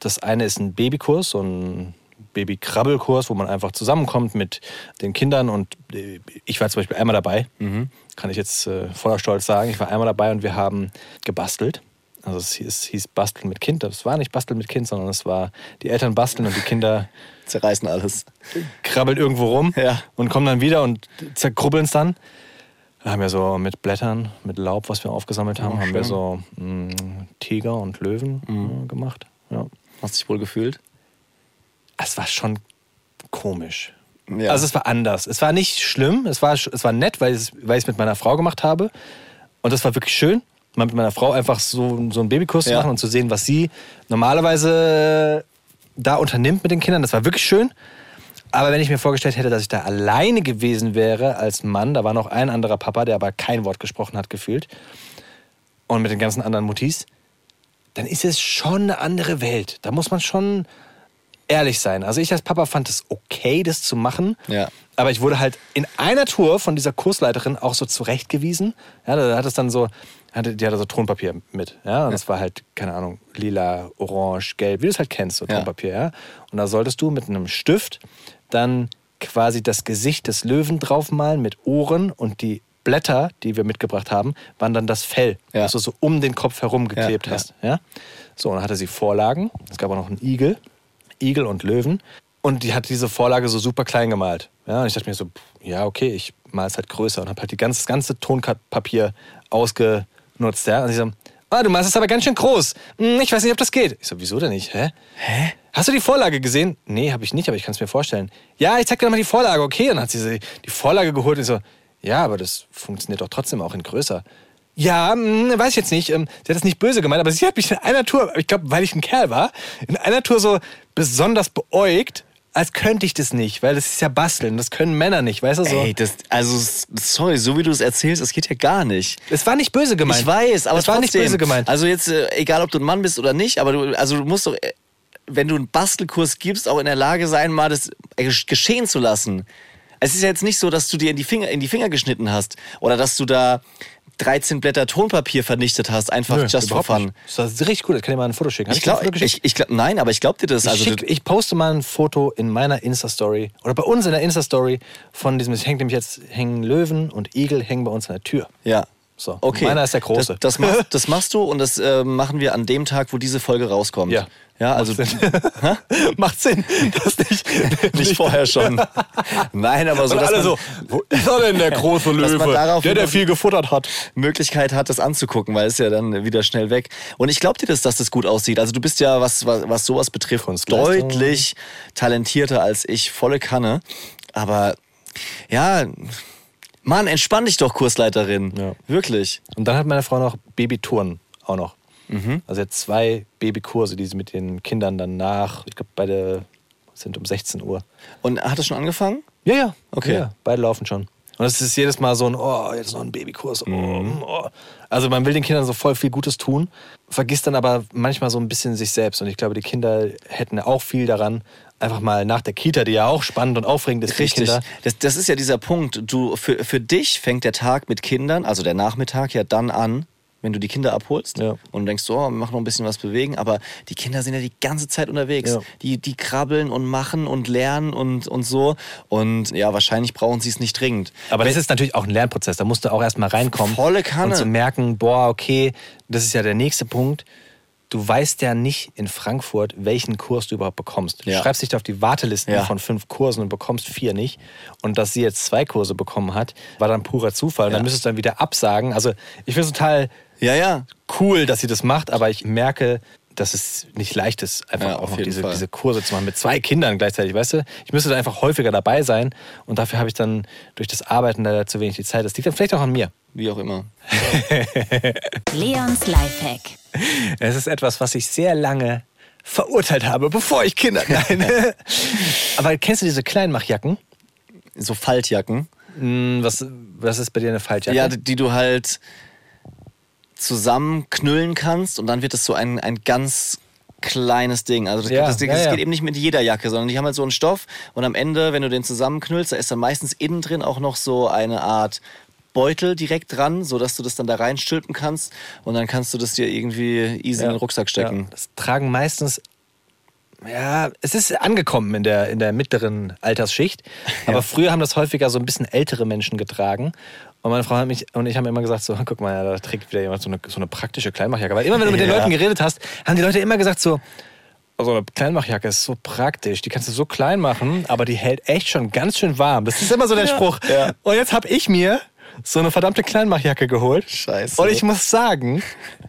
Das eine ist ein Babykurs, so ein Babykrabbelkurs, wo man einfach zusammenkommt mit den Kindern. Und äh, ich war zum Beispiel einmal dabei, kann ich jetzt äh, voller Stolz sagen. Ich war einmal dabei und wir haben gebastelt. Also es hieß, hieß Basteln mit Kind. Das war nicht Basteln mit Kind, sondern es war die Eltern basteln und die Kinder Zerreißen alles. krabbelt irgendwo rum Ja. und kommen dann wieder und zerkrubbeln es dann. Da haben wir so mit Blättern, mit Laub, was wir aufgesammelt haben, Oh, haben wir so mh, Tiger und Löwen äh, gemacht. Ja. Hast dich wohl gefühlt? Es war schon komisch. Ja. Also es war anders. Es war nicht schlimm, es war, es war nett, weil ich es weil ich es mit meiner Frau gemacht habe. Und das war wirklich schön, mal mit meiner Frau einfach so, so einen Babykurs zu Ja. machen und zu sehen, was sie normalerweise da unternimmt mit den Kindern. Das war wirklich schön. Aber wenn ich mir vorgestellt hätte, dass ich da alleine gewesen wäre als Mann, da war noch ein anderer Papa, der aber kein Wort gesprochen hat, gefühlt, und mit den ganzen anderen Mutis, dann ist es schon eine andere Welt. Da muss man schon ehrlich sein. Also ich als Papa fand es okay, das zu machen. Ja. Aber ich wurde halt in einer Tour von dieser Kursleiterin auch so zurechtgewiesen. Ja, da hat es dann so, hatte, die hatte so Tonpapier mit. Ja, und das war halt, keine Ahnung, lila, orange, gelb, wie du es halt kennst, so. Tonpapier. Ja. Und da solltest du mit einem Stift dann quasi das Gesicht des Löwen draufmalen mit Ohren und die Blätter, die wir mitgebracht haben, waren dann das Fell, Ja. das du so um den Kopf herum geklebt Ja, hast. Ja? So, und dann hatte sie Vorlagen. Es gab auch noch einen Igel. Igel und Löwen. Und die hat diese Vorlage so super klein gemalt. Ja, und ich dachte mir so, ja, okay, ich mal es halt größer und habe halt die ganze, das ganze Tonpapier ausgenutzt. Ja? Und sie so, ah, du malst es aber ganz schön groß. Hm, ich weiß nicht, ob das geht. Ich so, wieso denn nicht? Hä? Hä? Hast du die Vorlage gesehen? Nee, habe ich nicht, aber ich kann es mir vorstellen. Ja, ich zeig dir mal die Vorlage, okay. Und dann hat sie die Vorlage geholt und ich so, ja, aber das funktioniert doch trotzdem auch in größer. Ja, hm, weiß ich jetzt nicht. Ähm, Sie hat das nicht böse gemeint, aber sie hat mich in einer Tour, ich glaube, weil ich ein Kerl war, in einer Tour so besonders beäugt, als könnte ich das nicht, weil das ist ja basteln, das können Männer nicht, weißt du so. Ey, das, also, sorry, so wie du es erzählst, das geht ja gar nicht. Es war nicht böse gemeint. Ich weiß, aber es war nicht böse gemeint. Also jetzt, äh, egal ob du ein Mann bist oder nicht, aber du, also du musst doch, äh, wenn du einen Bastelkurs gibst, auch in der Lage sein, mal das geschehen zu lassen. Es ist ja jetzt nicht so, dass du dir in die Finger, in die Finger geschnitten hast oder dass du da 13 Blätter Tonpapier vernichtet hast, einfach Nö, just for fun. nicht. Das ist richtig gut, das kann ich mal ein Foto schicken. Hab Ich glaube, ich, ich glaub, nein, aber ich glaube dir das. Ich, Also, schick, ich poste mal ein Foto in meiner Insta-Story oder bei uns in der Insta-Story von diesem, es hängt nämlich jetzt, hängen Löwen und Igel hängen bei uns an der Tür. ja. So, Okay. meiner ist der große. Das, das, machst, das machst du und das äh, machen wir an dem Tag, wo diese Folge rauskommt. Ja. Ja, also Macht Sinn. Das nicht, nicht vorher schon. Nein, aber so, Und dass alle man so, wo ist er denn der große Dass Löwe? darauf der, der viel gefuttert hat. Möglichkeit hat, das anzugucken, weil es ja dann wieder schnell weg. Und ich glaube dir das, dass das gut aussieht. Also du bist ja, was, was, was sowas betrifft, deutlich talentierter als ich, volle Kanne. Aber ja, Mann, entspann dich doch, Kursleiterin. Ja. Wirklich. Und dann hat meine Frau noch Babytouren auch noch. Mhm. Also jetzt zwei Babykurse, die sie mit den Kindern dann nach, ich glaube beide sind um 16 Uhr. Und hat das schon angefangen? Ja, ja. Okay. Ja, beide laufen schon. Und es ist jedes Mal so ein, oh, jetzt noch ein Babykurs. Oh, Mhm. oh. Also man will den Kindern so voll viel Gutes tun, vergisst dann aber manchmal so ein bisschen sich selbst. Und ich glaube, die Kinder hätten auch viel daran, einfach mal nach der Kita, die ja auch spannend und aufregend ist Richtig. Kinder. Das, das ist ja dieser Punkt. Du, für, für dich fängt der Tag mit Kindern, also der Nachmittag, ja dann an, wenn du die Kinder abholst Ja. und denkst, so, wir machen noch ein bisschen was bewegen, aber die Kinder sind ja die ganze Zeit unterwegs. Ja. Die, die krabbeln und machen und lernen und, und so. Und ja, wahrscheinlich brauchen sie es nicht dringend. Aber das ist natürlich auch ein Lernprozess. Da musst du auch erstmal reinkommen. Volle Kanne. Und zu merken, boah, okay, das ist ja der nächste Punkt. Du weißt ja nicht in Frankfurt, welchen Kurs du überhaupt bekommst. Du Ja. schreibst dich da auf die Wartelisten Ja. von fünf Kursen und bekommst vier nicht. Und dass sie jetzt zwei Kurse bekommen hat, war dann purer Zufall. Und Ja. dann müsstest du dann wieder absagen. Also ich finde es total Ja, ja. cool, dass sie das macht, aber ich merke, dass es nicht leicht ist, einfach Ja, auch noch diese, diese Kurse zu machen mit zwei Kindern gleichzeitig, weißt du? Ich müsste da einfach häufiger dabei sein und dafür habe ich dann durch das Arbeiten leider zu wenig die Zeit. Das liegt dann vielleicht auch an mir. Wie auch immer. Leons Lifehack. Es ist etwas, was ich sehr lange verurteilt habe, bevor ich Kinder. Nein. Aber kennst du diese Kleinmachjacken? So Faltjacken. Hm, Was, was ist bei dir eine Faltjacke? Ja, die du halt zusammenknüllen kannst und dann wird es so ein, ein ganz kleines Ding. Also das, Ja, das, das, ja, ja. geht eben nicht mit jeder Jacke, sondern die haben halt so einen Stoff und am Ende, wenn du den zusammenknüllst, da ist dann meistens innen drin auch noch so eine Art Beutel direkt dran, sodass du das dann da reinstülpen kannst und dann kannst du das dir irgendwie easy in den Rucksack stecken. Ja, das tragen meistens. Ja, es ist angekommen in der, in der mittleren Altersschicht. Aber früher haben das häufiger so ein bisschen ältere Menschen getragen. Und meine Frau hat mich und ich haben immer gesagt: so, guck mal, ja, da trägt wieder jemand so eine, so eine praktische Kleinmachjacke. Weil immer, wenn du mit den. Leuten geredet hast, haben die Leute immer gesagt: so, also eine Kleinmachjacke ist so praktisch, die kannst du so klein machen, aber die hält echt schon ganz schön warm. Das ist immer so der Spruch. Und jetzt habe ich mir so eine verdammte Kleinmachjacke geholt. Scheiße. Und ich muss sagen,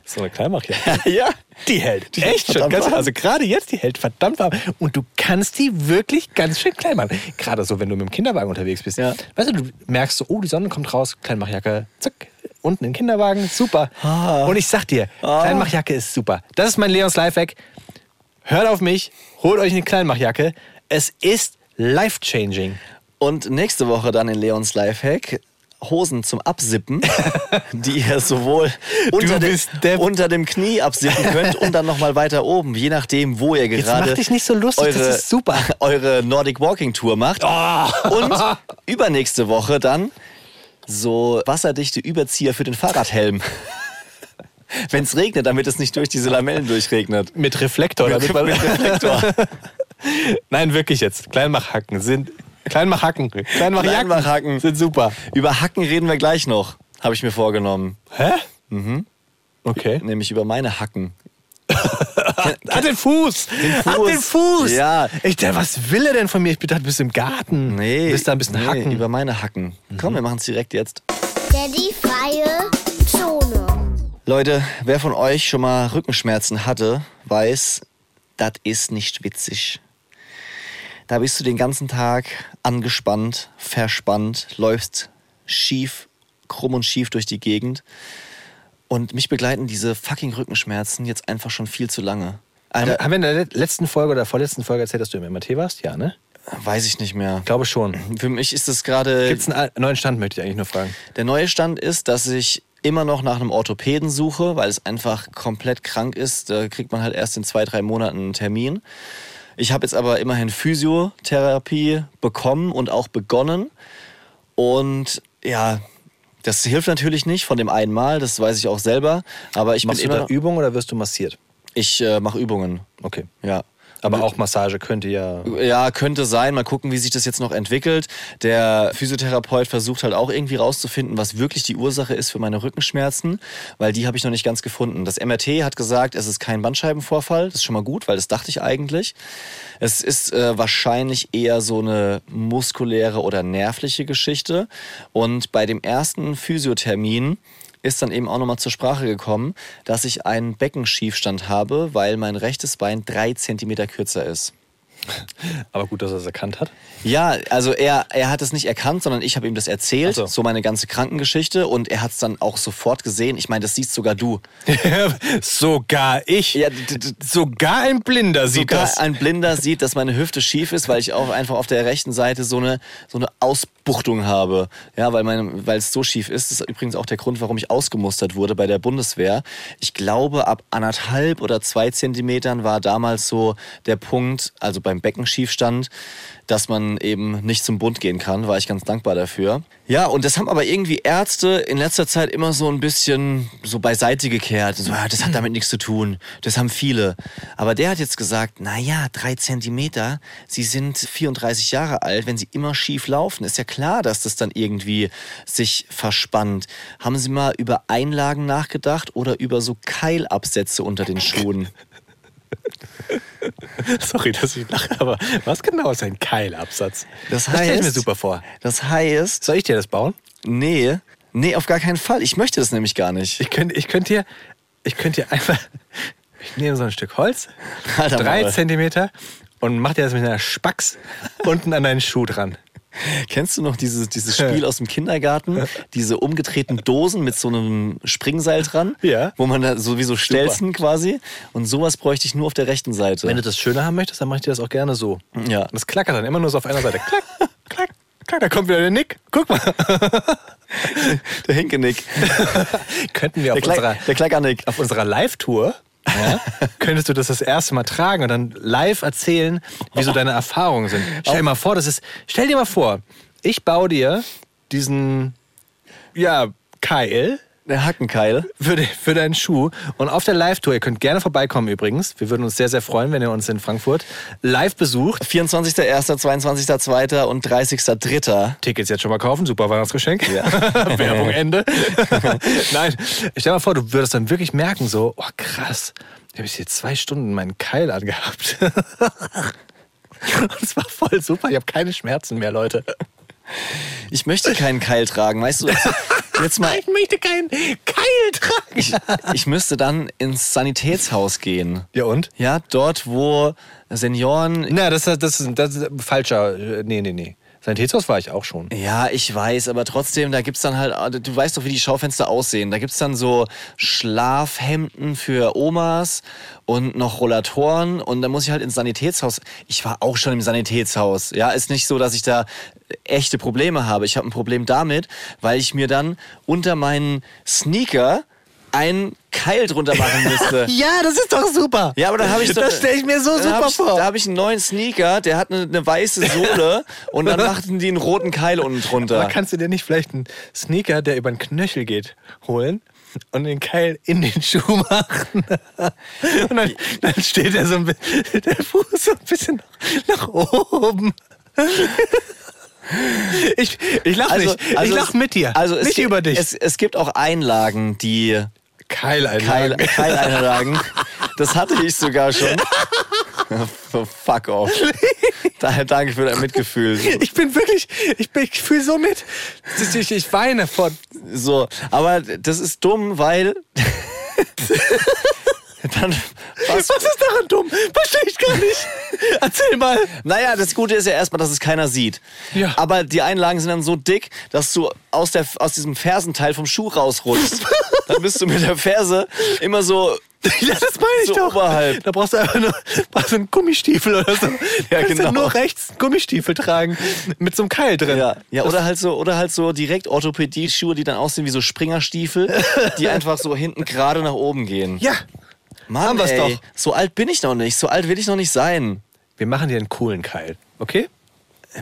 so eine Kleinmachjacke. ja. Die hält Die hält echt schon ganz warm. Also gerade jetzt, die hält verdammt warm. Und du kannst die wirklich ganz schön klein machen. Gerade so, wenn du mit dem Kinderwagen unterwegs bist. Ja. Weißt du, du merkst so, oh, die Sonne kommt raus, Kleinmachjacke, zack, unten im Kinderwagen, super. Ah. Und ich sag dir, Kleinmachjacke ist super. Das ist mein Leons Lifehack. Hört auf mich, holt euch eine Kleinmachjacke. Es ist life-changing. Und nächste Woche dann in Leons Lifehack Hosen zum Absippen, die ihr sowohl unter, dem, unter dem Knie absippen könnt und dann nochmal weiter oben, je nachdem, wo ihr gerade mach dich nicht so lustig, das eure, ist super. Oh. eure Nordic Walking Tour macht. Und übernächste Woche dann so wasserdichte Überzieher für den Fahrradhelm. Wenn es regnet, damit es nicht durch diese Lamellen durchregnet. Mit Reflektor. Mit, damit man- mit Reflektor. Nein, wirklich jetzt. Kleinmachhacken sind. Kleinmachhacken. Kleinmachjacken Kleinmachhacken. sind super. Über Hacken reden wir gleich noch, habe ich mir vorgenommen. Hä? Mhm. Okay. Nämlich über meine Hacken. Ah, den Fuß. Den Fuß. Ah, den Fuß. Ja. Ich dachte, was will er denn von mir? Ich dachte, du bist im Garten. Nee. Du bist da ein bisschen nee, hacken. Über meine Hacken. Komm, wir machen es direkt jetzt. Daddy freie Zone. Leute, wer von euch schon mal Rückenschmerzen hatte, weiß, das ist nicht witzig. Da bist du den ganzen Tag angespannt, verspannt, läufst schief, krumm und schief durch die Gegend. Und mich begleiten diese fucking Rückenschmerzen jetzt einfach schon viel zu lange. haben, Alter, haben wir in der letzten Folge oder vorletzten Folge erzählt, dass du im MRT warst? Ja, ne? weiß ich nicht mehr. Ich glaube schon. Für mich ist das gerade. Gibt es einen neuen Stand, möchte ich eigentlich nur fragen. Der neue Stand ist, dass ich immer noch nach einem Orthopäden suche, weil es einfach komplett krank ist. Da kriegt man halt erst in zwei, drei Monaten einen Termin. Ich habe jetzt aber immerhin Physiotherapie bekommen und auch begonnen. Und ja, das hilft natürlich nicht von dem einen Mal, das weiß ich auch selber. Aber ich Machst du immer da Übungen oder wirst du massiert? Ich äh, mache Übungen. Okay. Ja. Aber auch Massage könnte ja. Ja, könnte sein. Mal gucken, wie sich das jetzt noch entwickelt. Der Physiotherapeut versucht halt auch irgendwie rauszufinden, was wirklich die Ursache ist für meine Rückenschmerzen, weil die habe ich noch nicht ganz gefunden. Das MRT hat gesagt, es ist kein Bandscheibenvorfall. Das ist schon mal gut, weil das dachte ich eigentlich. Es ist äh, wahrscheinlich eher so eine muskuläre oder nervliche Geschichte. Und bei dem ersten Physiothermin ist dann eben auch nochmal zur Sprache gekommen, dass ich einen Beckenschiefstand habe, weil mein rechtes Bein drei Zentimeter kürzer ist. Aber gut, dass er es erkannt hat. Ja, also er, er hat es nicht erkannt, sondern ich habe ihm das erzählt, so. so. meine ganze Krankengeschichte und er hat es dann auch sofort gesehen. Ich meine, das siehst sogar du. Sogar ich. Ja, Sogar ein Blinder sieht Sogar das. ein Blinder sieht, dass meine Hüfte schief ist, weil ich auch einfach auf der rechten Seite so eine, so eine Ausbuchtung habe. Ja, weil, weil es so schief ist. Das ist übrigens auch der Grund, warum ich ausgemustert wurde bei der Bundeswehr. Ich glaube, ab anderthalb oder zwei Zentimetern war damals so der Punkt, also beim Beckenschiefstand, dass man eben nicht zum Bund gehen kann. War ich ganz dankbar dafür. Ja, und das haben aber irgendwie Ärzte in letzter Zeit immer so ein bisschen so beiseite gekehrt. So, ja, das hat damit nichts zu tun. Das haben viele. Aber der hat jetzt gesagt, na ja, drei Zentimeter, Sie sind 34 Jahre alt, wenn Sie immer schief laufen, ist ja klar, dass das dann irgendwie sich verspannt. Haben Sie mal über Einlagen nachgedacht oder über so Keilabsätze unter den Schuhen? Sorry, dass ich lache, aber was genau ist ein Keilabsatz? Das stelle ich mir heißt- super vor. Das heißt, Soll ich dir das bauen? nee, nee, auf gar keinen Fall. Ich möchte das nämlich gar nicht. Ich könnte ich könnt dir, ich könnte dir einfach, ich nehme so ein Stück Holz, Alter, drei Maul. Zentimeter und mach dir das mit einer Spax unten an deinen Schuh dran. Kennst du noch dieses, dieses Spiel aus dem Kindergarten? Diese umgedrehten Dosen mit so einem Springseil dran? Ja. Wo man da sowieso Stelzen quasi. Und sowas bräuchte ich nur auf der rechten Seite. Wenn du das schöner haben möchtest, dann mache ich dir das auch gerne so. Ja. Und das klackert dann immer nur so auf einer Seite. Klack, klack, klack. Da kommt wieder der Nick. Guck mal. der Hinkenick. Könnten wir auf Der, unserer, Klack, der auf unserer Live-Tour, ja, könntest du das das erste Mal tragen und dann live erzählen, wie so deine Erfahrungen sind. Stell dir mal vor, das ist, stell dir mal vor, ich baue dir diesen, ja, Keil Der Hackenkeil. für, de, für deinen Schuh und auf der Live-Tour, ihr könnt gerne vorbeikommen übrigens, wir würden uns sehr, sehr freuen, wenn ihr uns in Frankfurt live besucht. 24.01., 22.02. und 30.03. Tickets jetzt schon mal kaufen, super Weihnachtsgeschenk. Werbung Ende. Nein, stell dir mal vor, du würdest dann wirklich merken, so, oh krass, ich habe jetzt zwei Stunden meinen Keil angehabt. Und es war voll super, ich habe keine Schmerzen mehr, Leute. Ich möchte keinen Keil tragen, weißt du? Jetzt mal, Ich möchte keinen Keil tragen. ich, ich müsste dann ins Sanitätshaus gehen. Ja und? Ja, dort, wo Senioren Na, das, das, das, das ist falscher. Nee, nee, nee. Sanitätshaus war ich auch schon. Ja, ich weiß, aber trotzdem, da gibt's dann halt, du weißt doch, wie die Schaufenster aussehen. Da gibt's dann so Schlafhemden für Omas und noch Rollatoren und dann muss ich halt ins Sanitätshaus. Ich war auch schon im Sanitätshaus. Ja, ist nicht so, dass ich da echte Probleme habe. Ich habe ein Problem damit, weil ich mir dann unter meinen Sneaker einen Keil drunter machen müsste. Ja, das ist doch super. Ja, aber dann habe ich so, Das stelle ich mir so super ich, vor. Da habe ich einen neuen Sneaker, der hat eine, eine weiße Sohle und dann machten die einen roten Keil unten drunter. Aber kannst du dir nicht vielleicht einen Sneaker, der über den Knöchel geht, holen und den Keil in den Schuh machen? Und dann, dann steht er so ein bisschen, der Fuß so ein bisschen nach, nach oben. Ich, ich lache nicht. ich lache mit dir. Also es nicht gibt, über dich. Es, es gibt auch Einlagen, die Keil Keil, einlagen. Keileinlagen. das hatte ich sogar schon. Fuck off. Daher danke für dein Mitgefühl. Ich bin wirklich, ich, bin- ich fühle so mit. Ich, ich weine vor. So, aber das ist dumm, weil dann was, Was ist daran dumm? Verstehe ich gar nicht. Erzähl mal. Naja, das Gute ist ja erstmal, dass es keiner sieht. Ja. Aber die Einlagen sind dann so dick, dass du aus, der, aus diesem Fersenteil vom Schuh rausrutschst. dann bist du mit der Ferse immer so. Ja, das meine ich So doch. oberhalb. Da brauchst du einfach nur brauchst du einen Gummistiefel oder so. Ja, Kannst genau. nur rechts Gummistiefel tragen mit so einem Keil drin. Ja, ja oder halt so, oder halt so direkt Orthopädie-Schuhe, die dann aussehen wie so Springerstiefel, die einfach so hinten gerade nach oben gehen. Ja. Mann, haben wir's ey, doch. So alt bin ich noch nicht. So alt will ich noch nicht sein. Wir machen dir einen coolen Keil. Okay?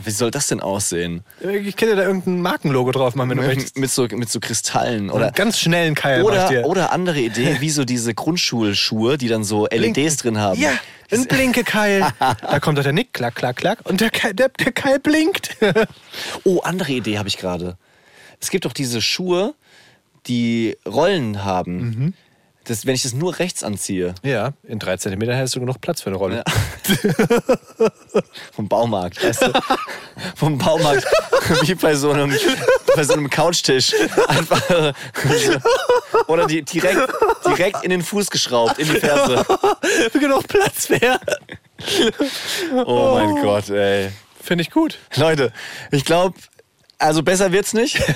Wie soll das denn aussehen? Ich kann dir da irgendein Markenlogo drauf machen, wenn du möchtest. Mit so, mit so Kristallen oder. Einen ganz schnellen Keil ich Oder, oder andere Idee, wie so diese Grundschulschuhe, die dann so LEDs drin haben. Ja, ein Blinkekeil. da kommt doch der Nick, klack, klack, klack. Und der Keil, der, der Keil blinkt. Oh, andere Idee habe ich gerade. Es gibt doch diese Schuhe, die Rollen haben. Mhm. Das, wenn ich das nur rechts anziehe, ja, in drei Zentimeter hättest du genug Platz für eine Rolle. vom Baumarkt, weißt du? vom Baumarkt, wie bei so einem, bei so einem Couchtisch. Einfach, oder die, direkt, direkt in den Fuß geschraubt, in die Ferse. Genug Platz wäre. Oh mein Gott, ey. Finde ich gut. Leute, ich glaube, also besser wird's nicht.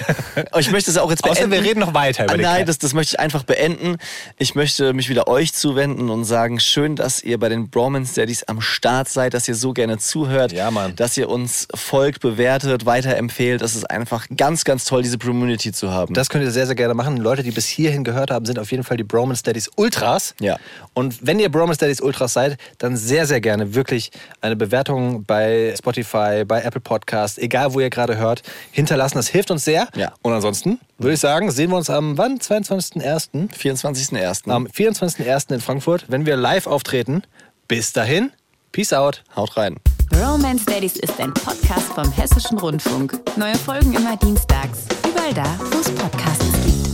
Ich möchte es auch jetzt beenden. Außer wir reden noch weiter über den Nein, das, das möchte ich einfach beenden. Ich möchte mich wieder euch zuwenden und sagen, schön, dass ihr bei den Bromance Daddies am Start seid, dass ihr so gerne zuhört, Ja, Mann. dass ihr uns folgt, bewertet, weiterempfehlt. Das ist einfach ganz, ganz toll, diese Community zu haben. Das könnt ihr sehr, sehr gerne machen. Leute, die bis hierhin gehört haben, sind auf jeden Fall die Bromance Daddies Ultras. Ja. Und wenn ihr Bromance Daddies Ultras seid, dann sehr, sehr gerne wirklich eine Bewertung bei Spotify, bei Apple Podcast, egal wo ihr gerade hört, hinterlassen. Das hilft uns sehr. Ja. Und ansonsten würde ich sagen, sehen wir uns am wann? 22.01. 24.01. Am 24.01. in Frankfurt, wenn wir live auftreten. Bis dahin, Peace out. Haut rein. Romance Daddies ist ein Podcast vom Hessischen Rundfunk. Neue Folgen immer dienstags. Überall da, wo es Podcasts gibt.